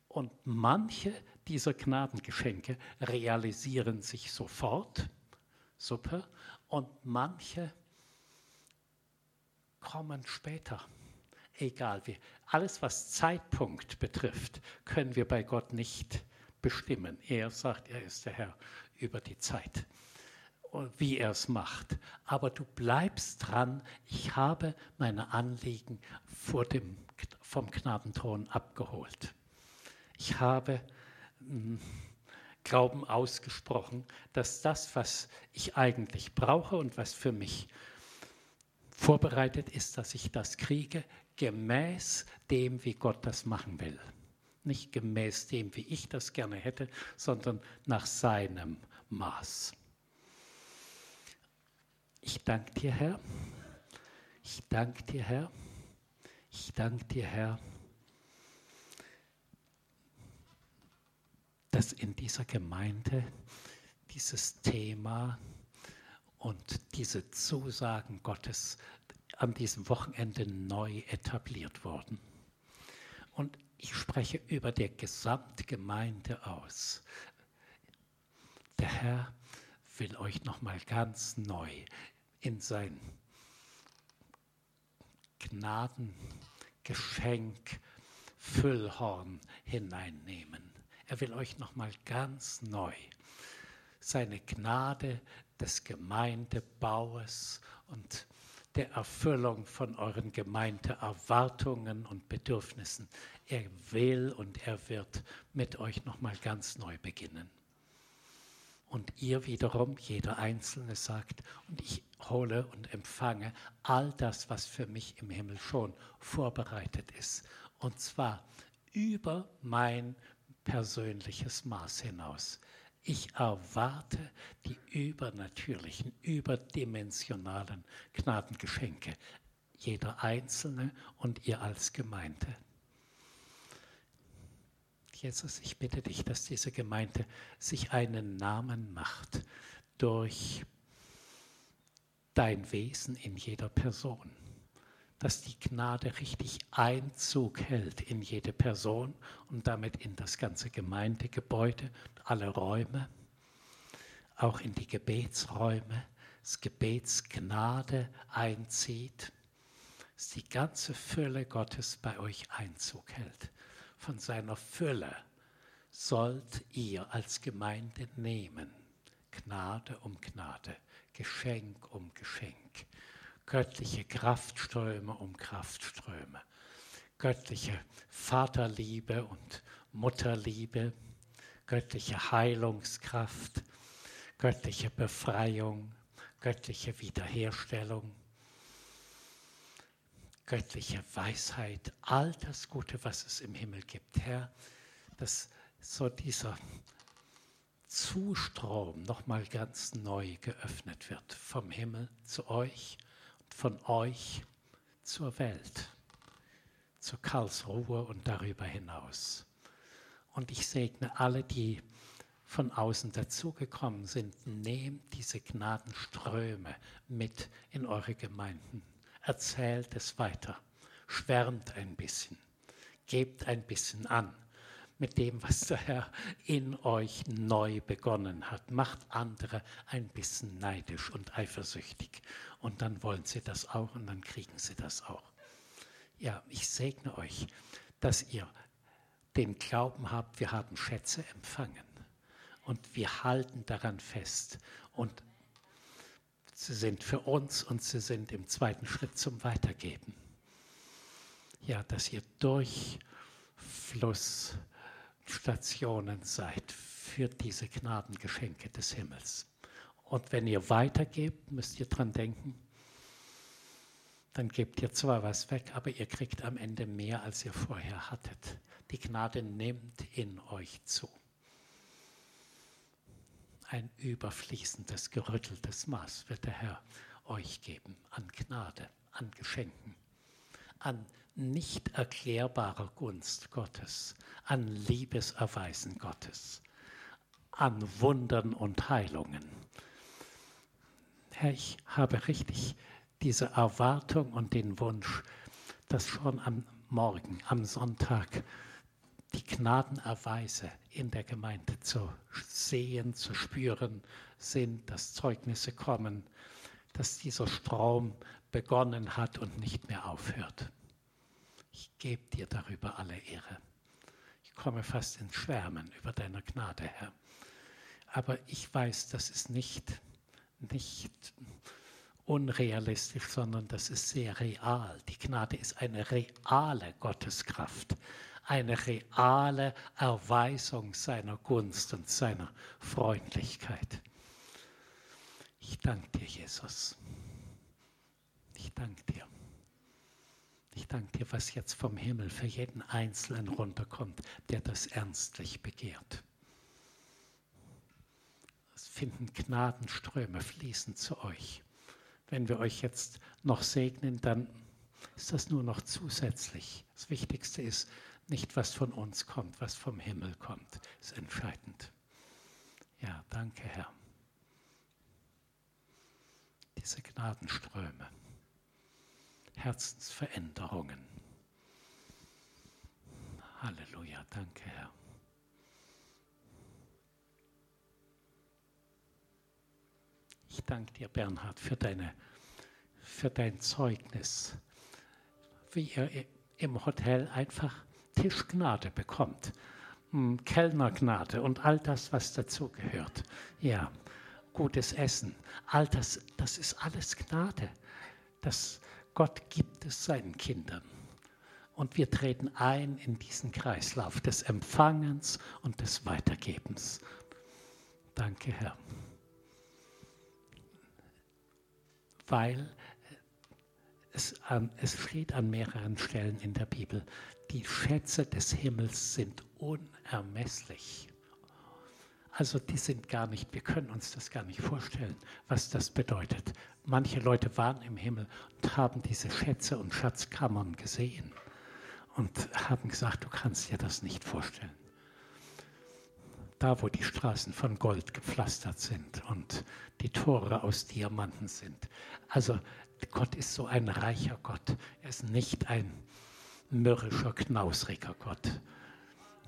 S1: Und manche dieser Gnadengeschenke realisieren sich sofort, super, und manche kommen später. Egal wie. Alles, was Zeitpunkt betrifft, können wir bei Gott nicht bestimmen. Er sagt, er ist der Herr über die Zeit, wie er es macht. Aber du bleibst dran. Ich habe meine Anliegen vor dem, vom Gnadenthron abgeholt. Ich habe hm, Glauben ausgesprochen, dass das, was ich eigentlich brauche und was für mich vorbereitet ist, dass ich das kriege, gemäß dem, wie Gott das machen will. Nicht gemäß dem, wie ich das gerne hätte, sondern nach seinem Maß. Ich danke dir, Herr. Ich danke dir, Herr. Ich danke dir, Herr, dass in dieser Gemeinde dieses Thema und diese Zusagen Gottes an diesem Wochenende neu etabliert wurden. Und ich spreche über der Gesamtgemeinde aus. Der Herr will euch noch mal ganz neu in sein Gnadengeschenk Füllhorn hineinnehmen. Er will euch noch mal ganz neu seine Gnade des Gemeindebaues und der Erfüllung von euren Gemeindeerwartungen und Bedürfnissen. Er will und er wird mit euch noch mal ganz neu beginnen. Und ihr wiederum, jeder Einzelne sagt, und ich hole und empfange all das, was für mich im Himmel schon vorbereitet ist. Und zwar über mein persönliches Maß hinaus. Ich erwarte die übernatürlichen, überdimensionalen Gnadengeschenke, jeder Einzelne und ihr als Gemeinde. Jesus, ich bitte dich, dass diese Gemeinde sich einen Namen macht durch dein Wesen in jeder Person dass die Gnade richtig Einzug hält in jede Person und damit in das ganze Gemeindegebäude, alle Räume, auch in die Gebetsräume, das Gebetsgnade einzieht, dass die ganze Fülle Gottes bei euch Einzug hält. Von seiner Fülle sollt ihr als Gemeinde nehmen, Gnade um Gnade, Geschenk um Geschenk göttliche Kraftströme um Kraftströme, göttliche Vaterliebe und Mutterliebe, göttliche Heilungskraft, göttliche Befreiung, göttliche Wiederherstellung, göttliche Weisheit, all das Gute, was es im Himmel gibt, Herr, dass so dieser Zustrom nochmal ganz neu geöffnet wird vom Himmel zu euch von euch zur Welt, zur Karlsruhe und darüber hinaus. Und ich segne alle, die von außen dazugekommen sind, nehmt diese Gnadenströme mit in eure Gemeinden. Erzählt es weiter. Schwärmt ein bisschen. Gebt ein bisschen an mit dem, was der Herr in euch neu begonnen hat. Macht andere ein bisschen neidisch und eifersüchtig. Und dann wollen sie das auch und dann kriegen sie das auch. Ja, ich segne euch, dass ihr den Glauben habt, wir haben Schätze empfangen. Und wir halten daran fest. Und sie sind für uns und sie sind im zweiten Schritt zum Weitergeben. Ja, dass ihr durch Fluss Stationen seid für diese Gnadengeschenke des Himmels. Und wenn ihr weitergebt, müsst ihr dran denken, dann gebt ihr zwar was weg, aber ihr kriegt am Ende mehr, als ihr vorher hattet. Die Gnade nimmt in euch zu. Ein überfließendes, gerütteltes Maß wird der Herr euch geben an Gnade, an Geschenken, an nicht erklärbarer Gunst Gottes, an Liebeserweisen Gottes, an Wundern und Heilungen. Herr, ich habe richtig diese Erwartung und den Wunsch, dass schon am Morgen, am Sonntag, die Gnadenerweise in der Gemeinde zu sehen, zu spüren sind, dass Zeugnisse kommen, dass dieser Strom begonnen hat und nicht mehr aufhört. Ich gebe dir darüber alle Ehre. Ich komme fast ins Schwärmen über deine Gnade, Herr. Aber ich weiß, das ist nicht, nicht unrealistisch, sondern das ist sehr real. Die Gnade ist eine reale Gotteskraft, eine reale Erweisung seiner Gunst und seiner Freundlichkeit. Ich danke dir, Jesus. Ich danke dir. Ich danke dir, was jetzt vom Himmel für jeden Einzelnen runterkommt, der das ernstlich begehrt. Es finden Gnadenströme fließen zu euch. Wenn wir euch jetzt noch segnen, dann ist das nur noch zusätzlich. Das Wichtigste ist nicht, was von uns kommt, was vom Himmel kommt, ist entscheidend. Ja, danke, Herr. Diese Gnadenströme. Herzensveränderungen. Halleluja, danke Herr. Ich danke dir, Bernhard, für, deine, für dein Zeugnis, wie ihr im Hotel einfach Tischgnade bekommt, hm, Kellnergnade und all das, was dazugehört. Ja, gutes Essen, all das, das ist alles Gnade. Das, Gott gibt es seinen Kindern. Und wir treten ein in diesen Kreislauf des Empfangens und des Weitergebens. Danke, Herr. Weil es, an, es steht an mehreren Stellen in der Bibel, die Schätze des Himmels sind unermesslich. Also die sind gar nicht, wir können uns das gar nicht vorstellen, was das bedeutet. Manche Leute waren im Himmel und haben diese Schätze und Schatzkammern gesehen und haben gesagt, du kannst dir das nicht vorstellen. Da, wo die Straßen von Gold gepflastert sind und die Tore aus Diamanten sind. Also Gott ist so ein reicher Gott. Er ist nicht ein mürrischer, knausriger Gott,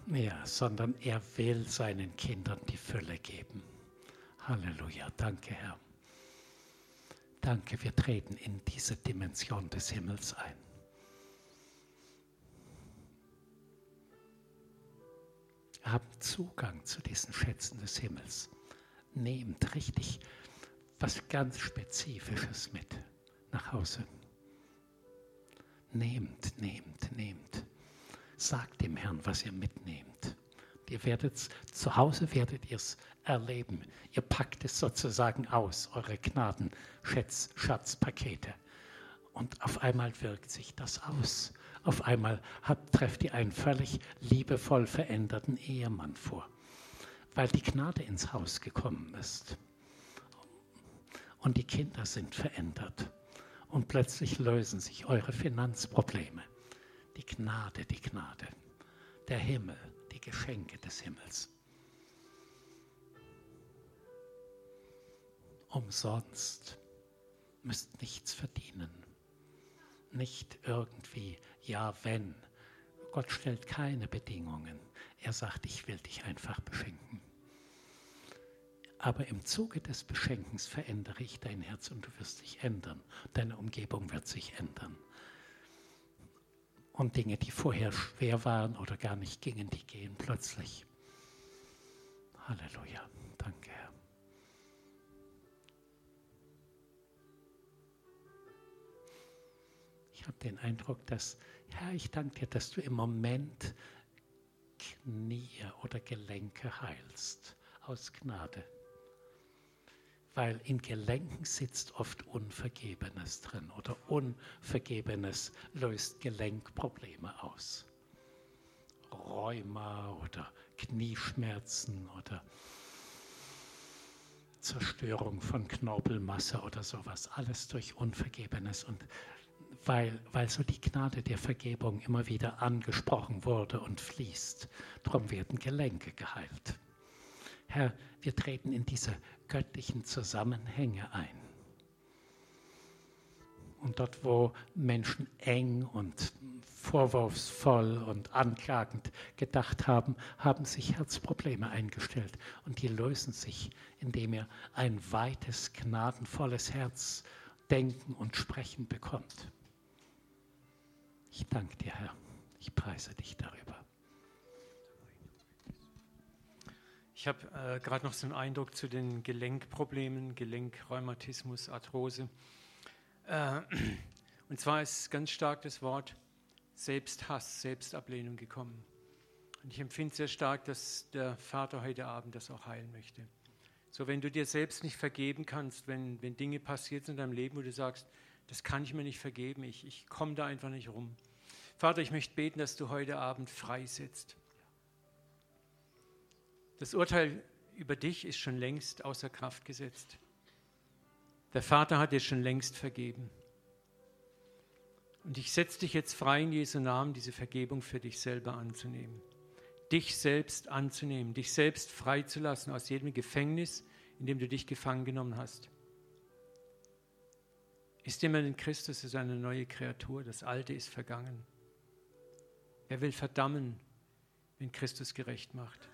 S1: ja, sondern er will seinen Kindern die Fülle geben. Halleluja, danke Herr. Danke, wir treten in diese Dimension des Himmels ein. Habt Zugang zu diesen Schätzen des Himmels. Nehmt richtig was ganz Spezifisches mit nach Hause. Nehmt, nehmt, nehmt. Sagt dem Herrn, was ihr mitnehmt. Ihr werdet zu Hause werdet ihr es erleben. Ihr packt es sozusagen aus, eure Gnaden, Schätz, Schatzpakete. Und auf einmal wirkt sich das aus. Auf einmal habt, trefft ihr einen völlig liebevoll veränderten Ehemann vor, weil die Gnade ins Haus gekommen ist. Und die Kinder sind verändert. Und plötzlich lösen sich eure Finanzprobleme. Die Gnade, die Gnade. Der Himmel, die Geschenke des Himmels. Umsonst. Müsst nichts verdienen. Nicht irgendwie, ja, wenn. Gott stellt keine Bedingungen. Er sagt, ich will dich einfach beschenken. Aber im Zuge des Beschenkens verändere ich dein Herz und du wirst dich ändern. Deine Umgebung wird sich ändern. Und Dinge, die vorher schwer waren oder gar nicht gingen, die gehen plötzlich. Halleluja. Danke, Herr. Ich habe den Eindruck, dass, Herr, ich danke dir, dass du im Moment Knie oder Gelenke heilst aus Gnade weil in Gelenken sitzt oft Unvergebenes drin oder Unvergebenes löst Gelenkprobleme aus. Rheuma oder Knieschmerzen oder Zerstörung von Knorpelmasse oder sowas, alles durch Unvergebenes und weil, weil so die Gnade der Vergebung immer wieder angesprochen wurde und fließt. Darum werden Gelenke geheilt. Herr, wir treten in diese göttlichen Zusammenhänge ein. Und dort, wo Menschen eng und vorwurfsvoll und anklagend gedacht haben, haben sich Herzprobleme eingestellt. Und die lösen sich, indem ihr ein weites, gnadenvolles Herz denken und sprechen bekommt. Ich danke dir, Herr. Ich preise dich darüber.
S2: Ich habe äh, gerade noch so einen Eindruck zu den Gelenkproblemen, Gelenkrheumatismus, Arthrose. Äh, und zwar ist ganz stark das Wort Selbsthass, Selbstablehnung gekommen. Und ich empfinde sehr stark, dass der Vater heute Abend das auch heilen möchte. So, wenn du dir selbst nicht vergeben kannst, wenn, wenn Dinge passiert sind in deinem Leben, wo du sagst, das kann ich mir nicht vergeben, ich, ich komme da einfach nicht rum. Vater, ich möchte beten, dass du heute Abend freisetzt. Das Urteil über dich ist schon längst außer Kraft gesetzt. Der Vater hat dir schon längst vergeben. Und ich setze dich jetzt frei in Jesu Namen, diese Vergebung für dich selber anzunehmen. Dich selbst anzunehmen, dich selbst freizulassen aus jedem Gefängnis, in dem du dich gefangen genommen hast. Ist jemand in Christus, ist eine neue Kreatur, das Alte ist vergangen. Er will verdammen, wenn Christus gerecht macht.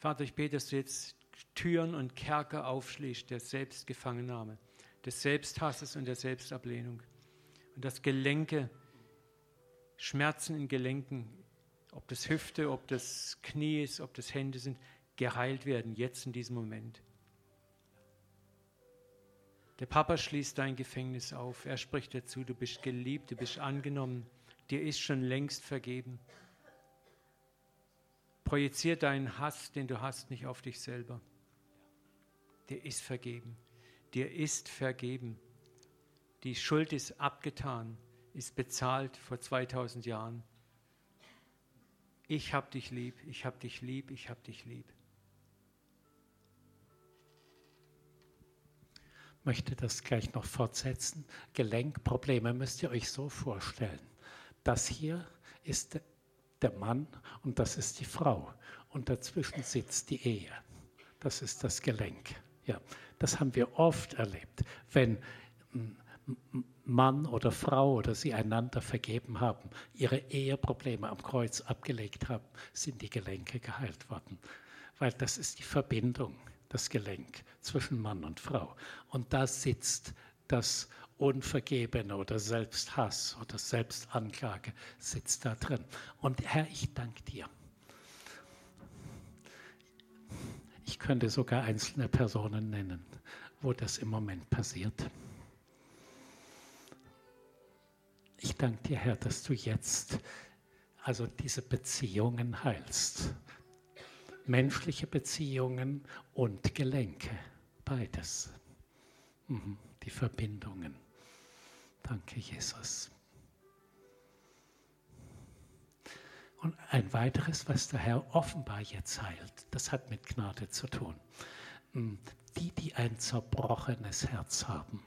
S2: Vater, ich bete, dass du jetzt Türen und Kerker aufschließt der Selbstgefangennahme, des Selbsthasses und der Selbstablehnung und dass Gelenke, Schmerzen in Gelenken, ob das Hüfte, ob das Knie ist, ob das Hände sind, geheilt werden, jetzt in diesem Moment. Der Papa schließt dein Gefängnis auf. Er spricht dazu, du bist geliebt, du bist angenommen, dir ist schon längst vergeben. Projizier deinen Hass, den du hast, nicht auf dich selber. Dir ist vergeben. Dir ist vergeben. Die Schuld ist abgetan, ist bezahlt vor 2000 Jahren. Ich hab dich lieb, ich hab dich lieb, ich hab dich lieb.
S1: Ich möchte das gleich noch fortsetzen. Gelenkprobleme müsst ihr euch so vorstellen. Das hier ist der Mann und das ist die Frau. Und dazwischen sitzt die Ehe. Das ist das Gelenk. Ja, das haben wir oft erlebt. Wenn Mann oder Frau oder sie einander vergeben haben, ihre Eheprobleme am Kreuz abgelegt haben, sind die Gelenke geheilt worden. Weil das ist die Verbindung, das Gelenk zwischen Mann und Frau. Und da sitzt das Unvergebene oder Selbsthass oder Selbstanklage, sitzt da drin. Und Herr, ich danke dir. Ich könnte sogar einzelne Personen nennen, wo das im Moment passiert. Ich danke dir, Herr, dass du jetzt also diese Beziehungen heilst. Menschliche Beziehungen und Gelenke, beides. Mhm, die Verbindungen. Danke, Jesus. Und ein weiteres, was der Herr offenbar jetzt heilt, das hat mit Gnade zu tun. Mhm, die, die ein zerbrochenes Herz haben.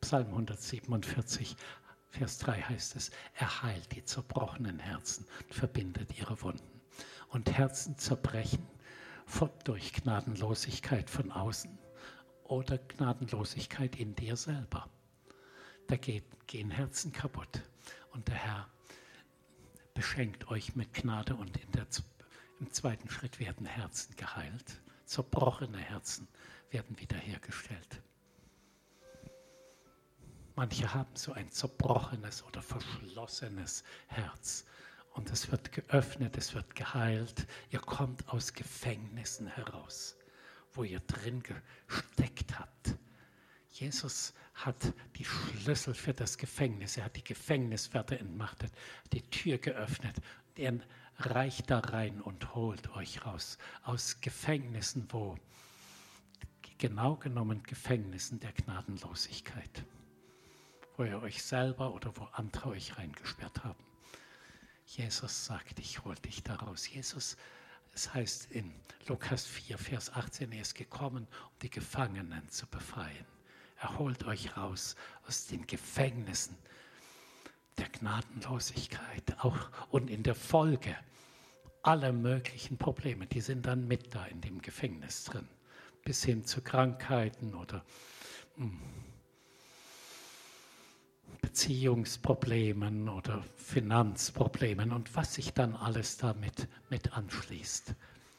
S1: Psalm 147 Vers 3 heißt es, er heilt die zerbrochenen Herzen verbindet ihre Wunden. Und Herzen zerbrechen durch Gnadenlosigkeit von außen oder Gnadenlosigkeit in dir selber. Da gehen Herzen kaputt. Und der Herr beschenkt euch mit Gnade und der, im zweiten Schritt werden Herzen geheilt. Zerbrochene Herzen werden wiederhergestellt. Manche haben so ein zerbrochenes oder verschlossenes Herz. Und es wird geöffnet, es wird geheilt. Ihr kommt aus Gefängnissen heraus, wo ihr drin gesteckt habt. Jesus hat die Schlüssel für das Gefängnis, er hat die Gefängniswärter entmachtet, die Tür geöffnet. Er reicht da rein und holt euch raus aus Gefängnissen, wo genau genommen Gefängnissen der Gnadenlosigkeit wo ihr euch selber oder wo andere euch reingesperrt haben. Jesus sagt, ich hol dich daraus. Jesus, es heißt in Lukas 4, Vers 18, er ist gekommen, um die Gefangenen zu befreien. Er holt euch raus aus den Gefängnissen der Gnadenlosigkeit auch und in der Folge aller möglichen Probleme, die sind dann mit da in dem Gefängnis drin, bis hin zu Krankheiten oder hm, Beziehungsproblemen oder Finanzproblemen und was sich dann alles damit mit anschließt.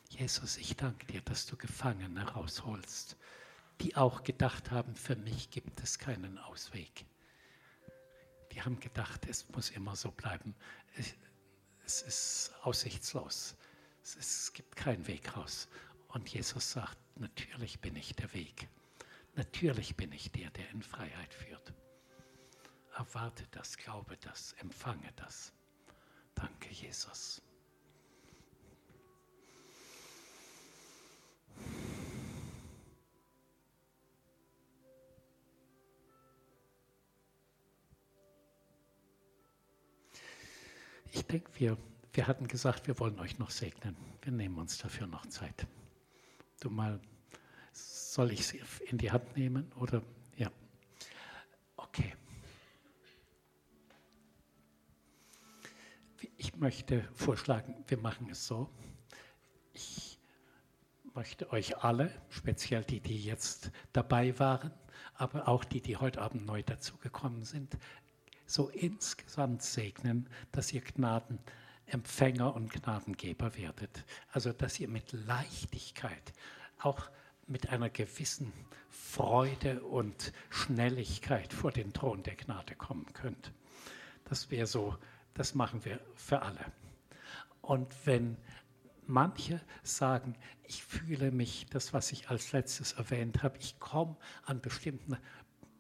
S1: Jesus, ich danke dir, dass du Gefangene rausholst, die auch gedacht haben, für mich gibt es keinen Ausweg. Die haben gedacht, es muss immer so bleiben. Es ist aussichtslos. Es gibt keinen Weg raus. Und Jesus sagt, natürlich bin ich der Weg. Natürlich bin ich der, der in Freiheit führt. Erwarte das, glaube das, empfange das. Danke, Jesus. Ich denke, wir, wir hatten gesagt, wir wollen euch noch segnen. Wir nehmen uns dafür noch Zeit. Du mal, soll ich sie in die Hand nehmen oder ja? Okay. Ich möchte vorschlagen, wir machen es so. Ich möchte euch alle, speziell die, die jetzt dabei waren, aber auch die, die heute Abend neu dazugekommen sind, so insgesamt segnen, dass ihr Gnadenempfänger und Gnadengeber werdet. Also dass ihr mit Leichtigkeit, auch mit einer gewissen Freude und Schnelligkeit vor den Thron der Gnade kommen könnt. Das wäre so, das machen wir für alle. Und wenn manche sagen, ich fühle mich, das was ich als letztes erwähnt habe, ich komme an bestimmten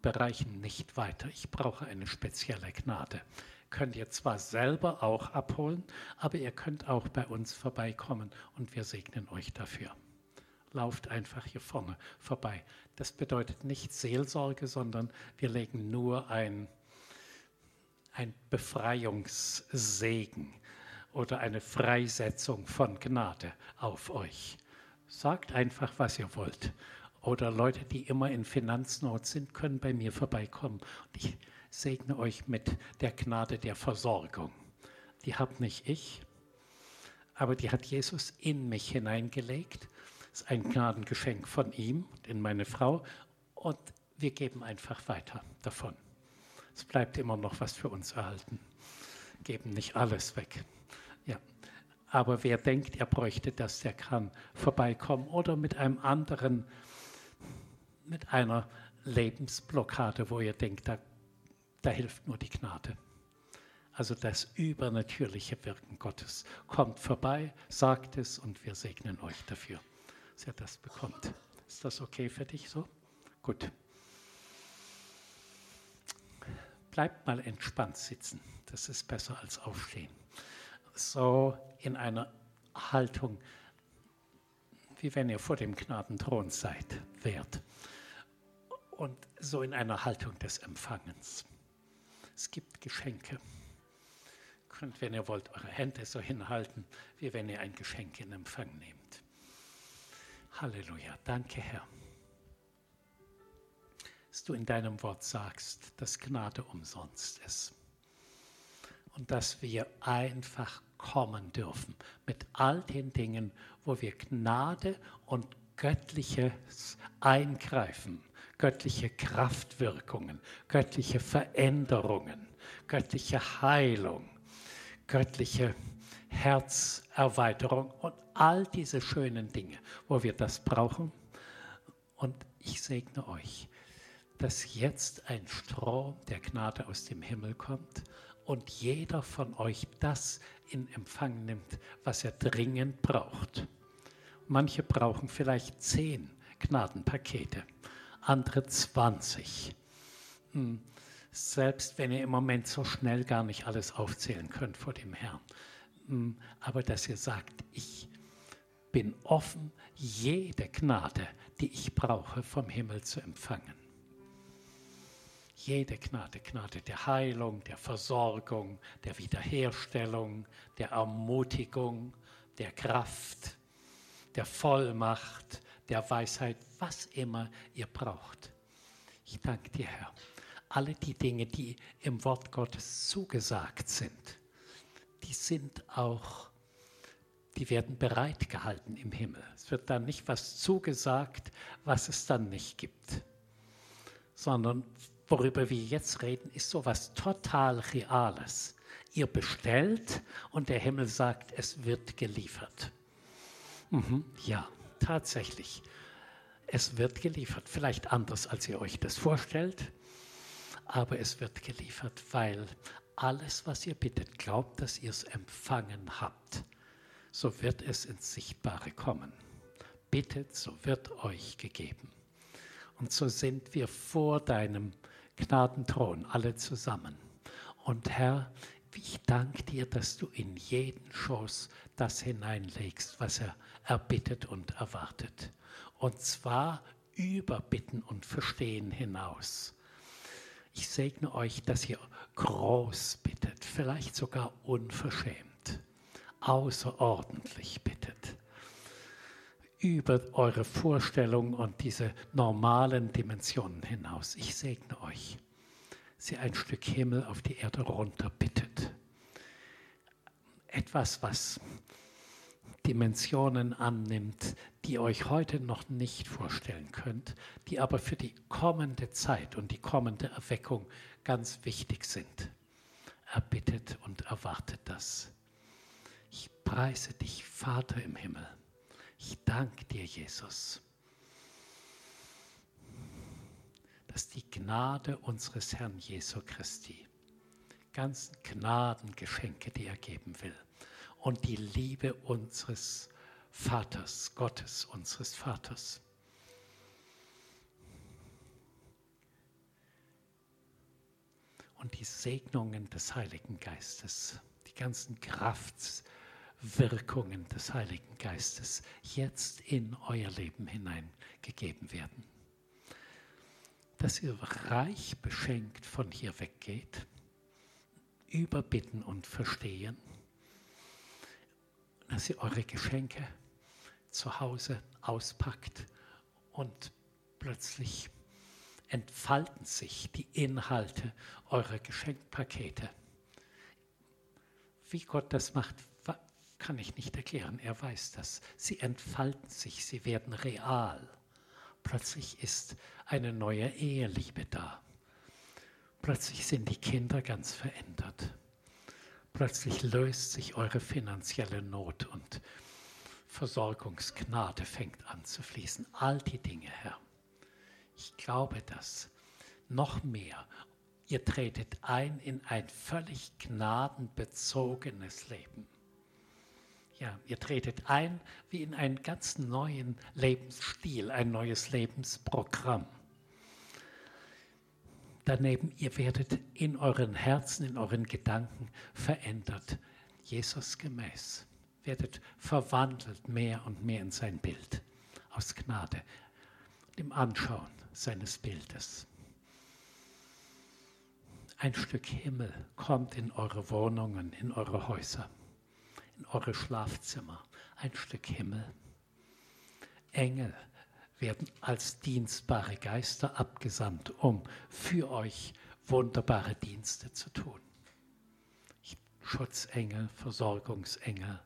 S1: Bereichen nicht weiter. Ich brauche eine spezielle Gnade. Könnt ihr zwar selber auch abholen, aber ihr könnt auch bei uns vorbeikommen und wir segnen euch dafür. Lauft einfach hier vorne vorbei. Das bedeutet nicht Seelsorge, sondern wir legen nur ein, ein Befreiungssegen oder eine Freisetzung von Gnade auf euch. Sagt einfach, was ihr wollt oder Leute, die immer in Finanznot sind, können bei mir vorbeikommen. Und ich segne euch mit der Gnade der Versorgung. Die habe nicht ich, aber die hat Jesus in mich hineingelegt. Das ist ein Gnadengeschenk von ihm, in meine Frau. Und wir geben einfach weiter davon. Es bleibt immer noch was für uns erhalten. Geben nicht alles weg. Ja. Aber wer denkt, er bräuchte das, der kann vorbeikommen oder mit einem anderen mit einer Lebensblockade, wo ihr denkt, da, da hilft nur die Gnade. Also das übernatürliche Wirken Gottes. Kommt vorbei, sagt es und wir segnen euch dafür, dass ihr das bekommt. Ist das okay für dich so? Gut. Bleibt mal entspannt sitzen. Das ist besser als aufstehen. So in einer Haltung, wie wenn ihr vor dem Gnadenthron seid, wert und so in einer Haltung des Empfangens. Es gibt Geschenke. Ihr könnt, wenn ihr wollt, eure Hände so hinhalten, wie wenn ihr ein Geschenk in Empfang nehmt. Halleluja. Danke, Herr. Dass du in deinem Wort sagst, dass Gnade umsonst ist. Und dass wir einfach kommen dürfen mit all den Dingen, wo wir Gnade und göttliches Eingreifen göttliche Kraftwirkungen, göttliche Veränderungen, göttliche Heilung, göttliche Herzerweiterung und all diese schönen Dinge, wo wir das brauchen. Und ich segne euch, dass jetzt ein Strom der Gnade aus dem Himmel kommt und jeder von euch das in Empfang nimmt, was er dringend braucht. Manche brauchen vielleicht zehn Gnadenpakete andere 20. Hm. Selbst wenn ihr im Moment so schnell gar nicht alles aufzählen könnt vor dem Herrn. Hm. Aber dass ihr sagt, ich bin offen, jede Gnade, die ich brauche, vom Himmel zu empfangen. Jede Gnade, Gnade der Heilung, der Versorgung, der Wiederherstellung, der Ermutigung, der Kraft, der Vollmacht, der Weisheit, was immer ihr braucht. Ich danke dir, Herr. Alle die Dinge, die im Wort Gottes zugesagt sind, die sind auch, die werden bereitgehalten im Himmel. Es wird dann nicht was zugesagt, was es dann nicht gibt, sondern worüber wir jetzt reden, ist so etwas total Reales. Ihr bestellt und der Himmel sagt, es wird geliefert. Mhm, ja, tatsächlich. Es wird geliefert. Vielleicht anders, als ihr euch das vorstellt, aber es wird geliefert, weil alles, was ihr bittet, glaubt, dass ihr es empfangen habt, so wird es ins Sichtbare kommen. Bittet, so wird euch gegeben. Und so sind wir vor deinem Gnadenthron alle zusammen. Und Herr, ich danke dir, dass du in jeden Schoß das hineinlegst, was er erbittet und erwartet. Und zwar über Bitten und Verstehen hinaus. Ich segne euch, dass ihr groß bittet, vielleicht sogar unverschämt, außerordentlich bittet, über eure Vorstellung und diese normalen Dimensionen hinaus. Ich segne euch, sie ein Stück Himmel auf die Erde runter bittet. Etwas, was Dimensionen annimmt, die euch heute noch nicht vorstellen könnt, die aber für die kommende Zeit und die kommende Erweckung ganz wichtig sind. Erbittet und erwartet das. Ich preise dich, Vater im Himmel. Ich danke dir, Jesus, dass die Gnade unseres Herrn Jesu Christi, ganzen Gnadengeschenke, die er geben will, und die Liebe unseres Vaters, Gottes, unseres Vaters. Und die Segnungen des Heiligen Geistes, die ganzen Kraftwirkungen des Heiligen Geistes jetzt in euer Leben hineingegeben werden. Dass ihr reich beschenkt von hier weggeht, überbitten und verstehen dass ihr eure Geschenke zu Hause auspackt und plötzlich entfalten sich die Inhalte eurer Geschenkpakete. Wie Gott das macht, kann ich nicht erklären. Er weiß das. Sie entfalten sich, sie werden real. Plötzlich ist eine neue Eheliebe da. Plötzlich sind die Kinder ganz verändert. Plötzlich löst sich eure finanzielle Not und Versorgungsgnade fängt an zu fließen. All die Dinge, Herr. Ich glaube das. Noch mehr. Ihr tretet ein in ein völlig gnadenbezogenes Leben. Ja, ihr tretet ein wie in einen ganz neuen Lebensstil, ein neues Lebensprogramm. Daneben, ihr werdet in euren Herzen, in euren Gedanken verändert, Jesus gemäß, werdet verwandelt mehr und mehr in sein Bild aus Gnade im Anschauen seines Bildes. Ein Stück Himmel kommt in eure Wohnungen, in eure Häuser, in eure Schlafzimmer. Ein Stück Himmel. Engel werden als dienstbare Geister abgesandt, um für euch wunderbare Dienste zu tun. Schutzengel, Versorgungsengel,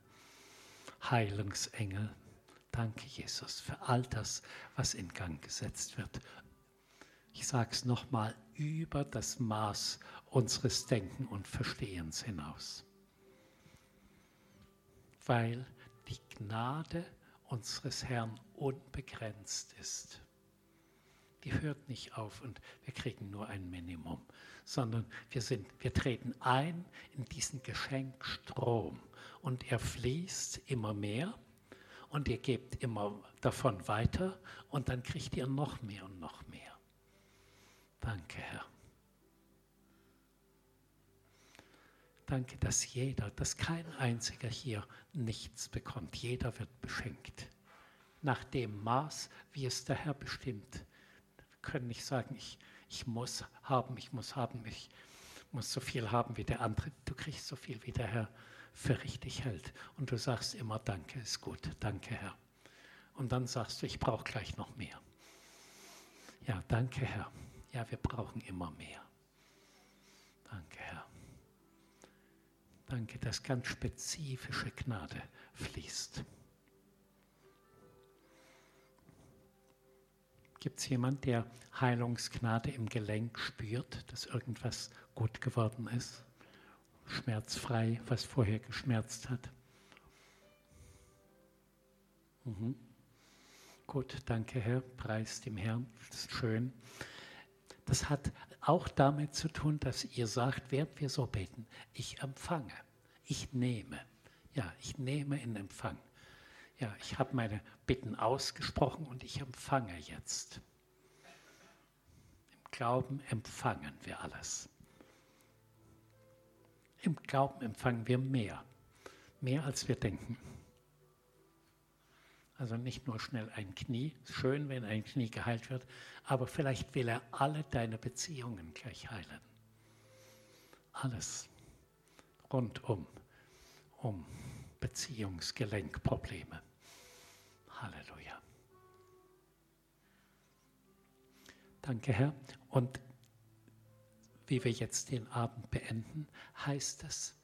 S1: Heilungsengel. Danke, Jesus, für all das, was in Gang gesetzt wird. Ich sage es nochmal, über das Maß unseres Denken und Verstehens hinaus. Weil die Gnade unseres Herrn unbegrenzt ist. Die hört nicht auf und wir kriegen nur ein Minimum, sondern wir, sind, wir treten ein in diesen Geschenkstrom und er fließt immer mehr und ihr gebt immer davon weiter und dann kriegt ihr noch mehr und noch mehr. Danke, Herr. Danke, dass jeder, dass kein einziger hier nichts bekommt. Jeder wird beschenkt. Nach dem Maß, wie es der Herr bestimmt. Wir können nicht sagen, ich, ich muss haben, ich muss haben, ich muss so viel haben wie der andere. Du kriegst so viel, wie der Herr für richtig hält. Und du sagst immer, danke, ist gut, danke Herr. Und dann sagst du, ich brauche gleich noch mehr. Ja, danke Herr. Ja, wir brauchen immer mehr. Danke Herr. Danke, dass ganz spezifische Gnade fließt. Gibt es jemanden, der Heilungsgnade im Gelenk spürt, dass irgendwas gut geworden ist? Schmerzfrei, was vorher geschmerzt hat? Mhm. Gut, danke Herr, preis dem Herrn, das ist schön. Das hat auch damit zu tun, dass ihr sagt, während wir so beten, ich empfange, ich nehme. Ja, ich nehme in Empfang. Ja, ich habe meine Bitten ausgesprochen und ich empfange jetzt. Im Glauben empfangen wir alles. Im Glauben empfangen wir mehr, mehr als wir denken. Also nicht nur schnell ein Knie, schön, wenn ein Knie geheilt wird, aber vielleicht will er alle deine Beziehungen gleich heilen. Alles rundum um Beziehungsgelenkprobleme. Halleluja. Danke, Herr. Und wie wir jetzt den Abend beenden, heißt es,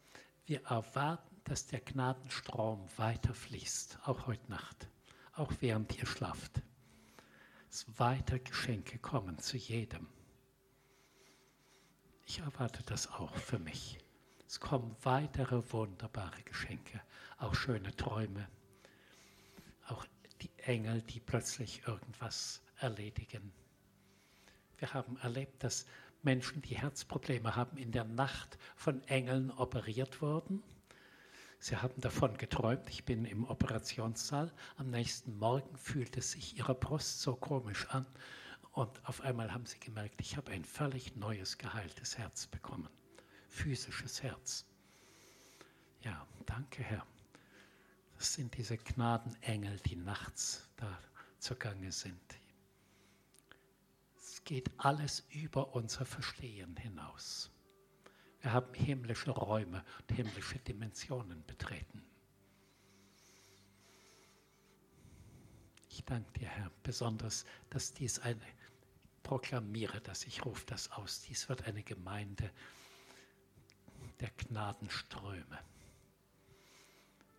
S1: wir erwarten, dass der Gnadenstrom weiter fließt, auch heute Nacht auch während ihr schlaft. Dass weiter Geschenke kommen zu jedem. Ich erwarte das auch für mich. Es kommen weitere wunderbare Geschenke, auch schöne Träume, auch die Engel, die plötzlich irgendwas erledigen. Wir haben erlebt, dass Menschen, die Herzprobleme haben, in der Nacht von Engeln operiert wurden Sie haben davon geträumt, ich bin im Operationssaal. Am nächsten Morgen fühlte sich ihre Brust so komisch an und auf einmal haben sie gemerkt, ich habe ein völlig neues, geheiltes Herz bekommen. Physisches Herz. Ja, danke Herr. Das sind diese Gnadenengel, die nachts da zugange sind. Es geht alles über unser Verstehen hinaus. Wir haben himmlische Räume und himmlische Dimensionen betreten. Ich danke dir, Herr, besonders, dass dies eine, proklamiere dass ich rufe das aus, dies wird eine Gemeinde der Gnadenströme.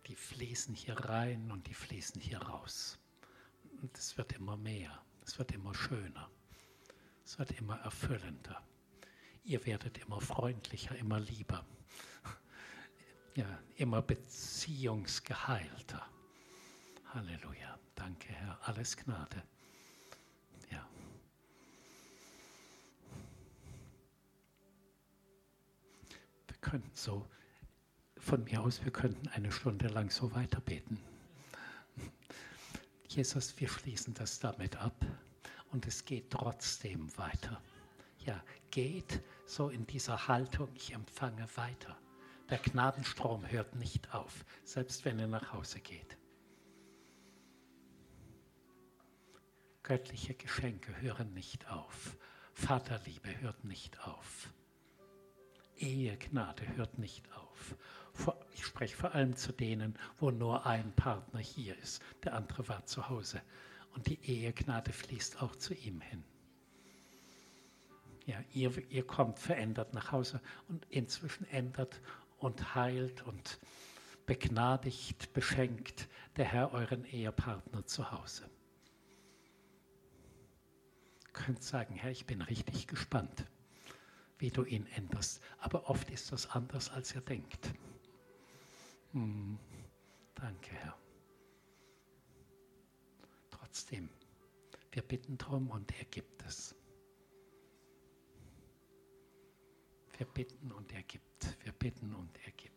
S1: Die fließen hier rein und die fließen hier raus. Und es wird immer mehr, es wird immer schöner, es wird immer erfüllender ihr werdet immer freundlicher, immer lieber, ja, immer beziehungsgeheilter. Halleluja. Danke, Herr. Alles Gnade. Ja. Wir könnten so, von mir aus, wir könnten eine Stunde lang so weiterbeten. Jesus, wir schließen das damit ab und es geht trotzdem weiter. Ja, geht so in dieser Haltung, ich empfange weiter. Der Gnadenstrom hört nicht auf, selbst wenn er nach Hause geht. Göttliche Geschenke hören nicht auf. Vaterliebe hört nicht auf. Ehegnade hört nicht auf. Ich spreche vor allem zu denen, wo nur ein Partner hier ist, der andere war zu Hause. Und die Ehegnade fließt auch zu ihm hin. Ja, ihr, ihr kommt verändert nach Hause und inzwischen ändert und heilt und begnadigt, beschenkt der Herr euren Ehepartner zu Hause. Ihr könnt sagen, Herr, ich bin richtig gespannt, wie du ihn änderst. Aber oft ist das anders, als ihr denkt. Hm, danke, Herr. Trotzdem, wir bitten darum und er gibt es. Wir bitten und er gibt. Wir bitten und er gibt.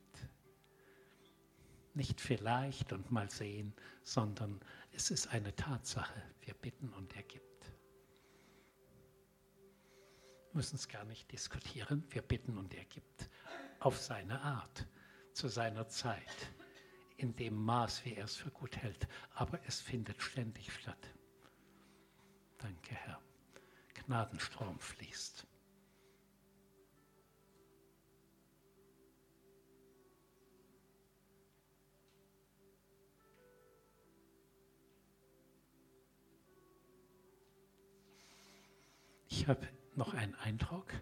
S1: Nicht vielleicht und mal sehen, sondern es ist eine Tatsache. Wir bitten und er gibt. Wir müssen es gar nicht diskutieren. Wir bitten und er gibt auf seine Art, zu seiner Zeit, in dem Maß, wie er es für gut hält. Aber es findet ständig statt. Danke, Herr. Gnadenstrom fließt. Ich habe noch einen Eindruck.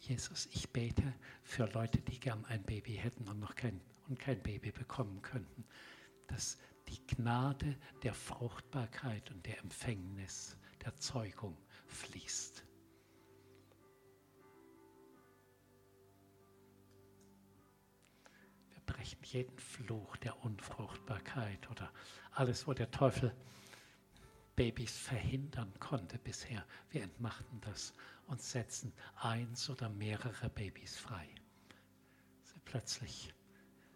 S1: Jesus, ich bete für Leute, die gern ein Baby hätten und noch kein, und kein Baby bekommen könnten, dass die Gnade der Fruchtbarkeit und der Empfängnis, der Zeugung fließt. Wir brechen jeden Fluch der Unfruchtbarkeit oder alles, wo der Teufel Babys verhindern konnte bisher. Wir entmachten das und setzen eins oder mehrere Babys frei. Sie plötzlich,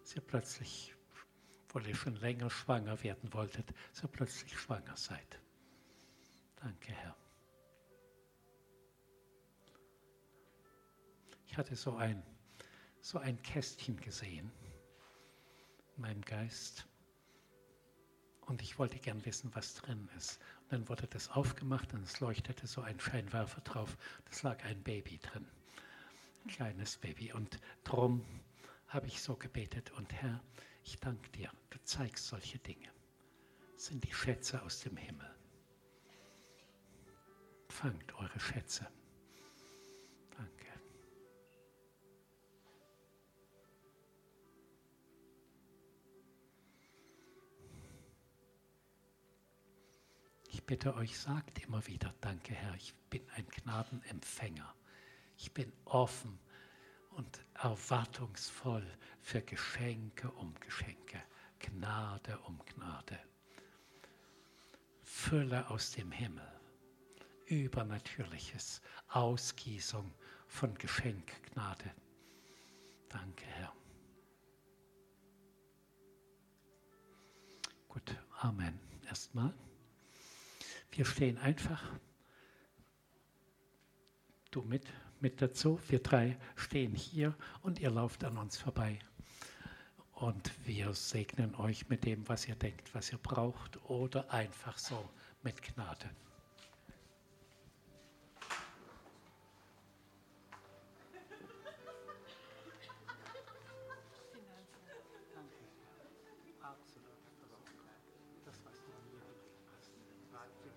S1: sie plötzlich, wo ihr schon länger schwanger werden wolltet, so plötzlich schwanger seid. Danke, Herr. Ich hatte so ein, so ein Kästchen gesehen in meinem Geist und ich wollte gern wissen, was drin ist. Dann wurde das aufgemacht und es leuchtete so ein Scheinwerfer drauf. Es lag ein Baby drin, ein kleines Baby. Und drum habe ich so gebetet. Und Herr, ich danke dir, du zeigst solche Dinge. Das sind die Schätze aus dem Himmel. Fangt eure Schätze. Danke. Bitte euch, sagt immer wieder, danke Herr, ich bin ein Gnadenempfänger. Ich bin offen und erwartungsvoll für Geschenke um Geschenke, Gnade um Gnade. Fülle aus dem Himmel, Übernatürliches, Ausgießung von Geschenk, Gnade. Danke, Herr. Gut, Amen. Erstmal. Wir stehen einfach, du mit, mit dazu, wir drei stehen hier und ihr lauft an uns vorbei. Und wir segnen euch mit dem, was ihr denkt, was ihr braucht oder einfach so mit Gnade.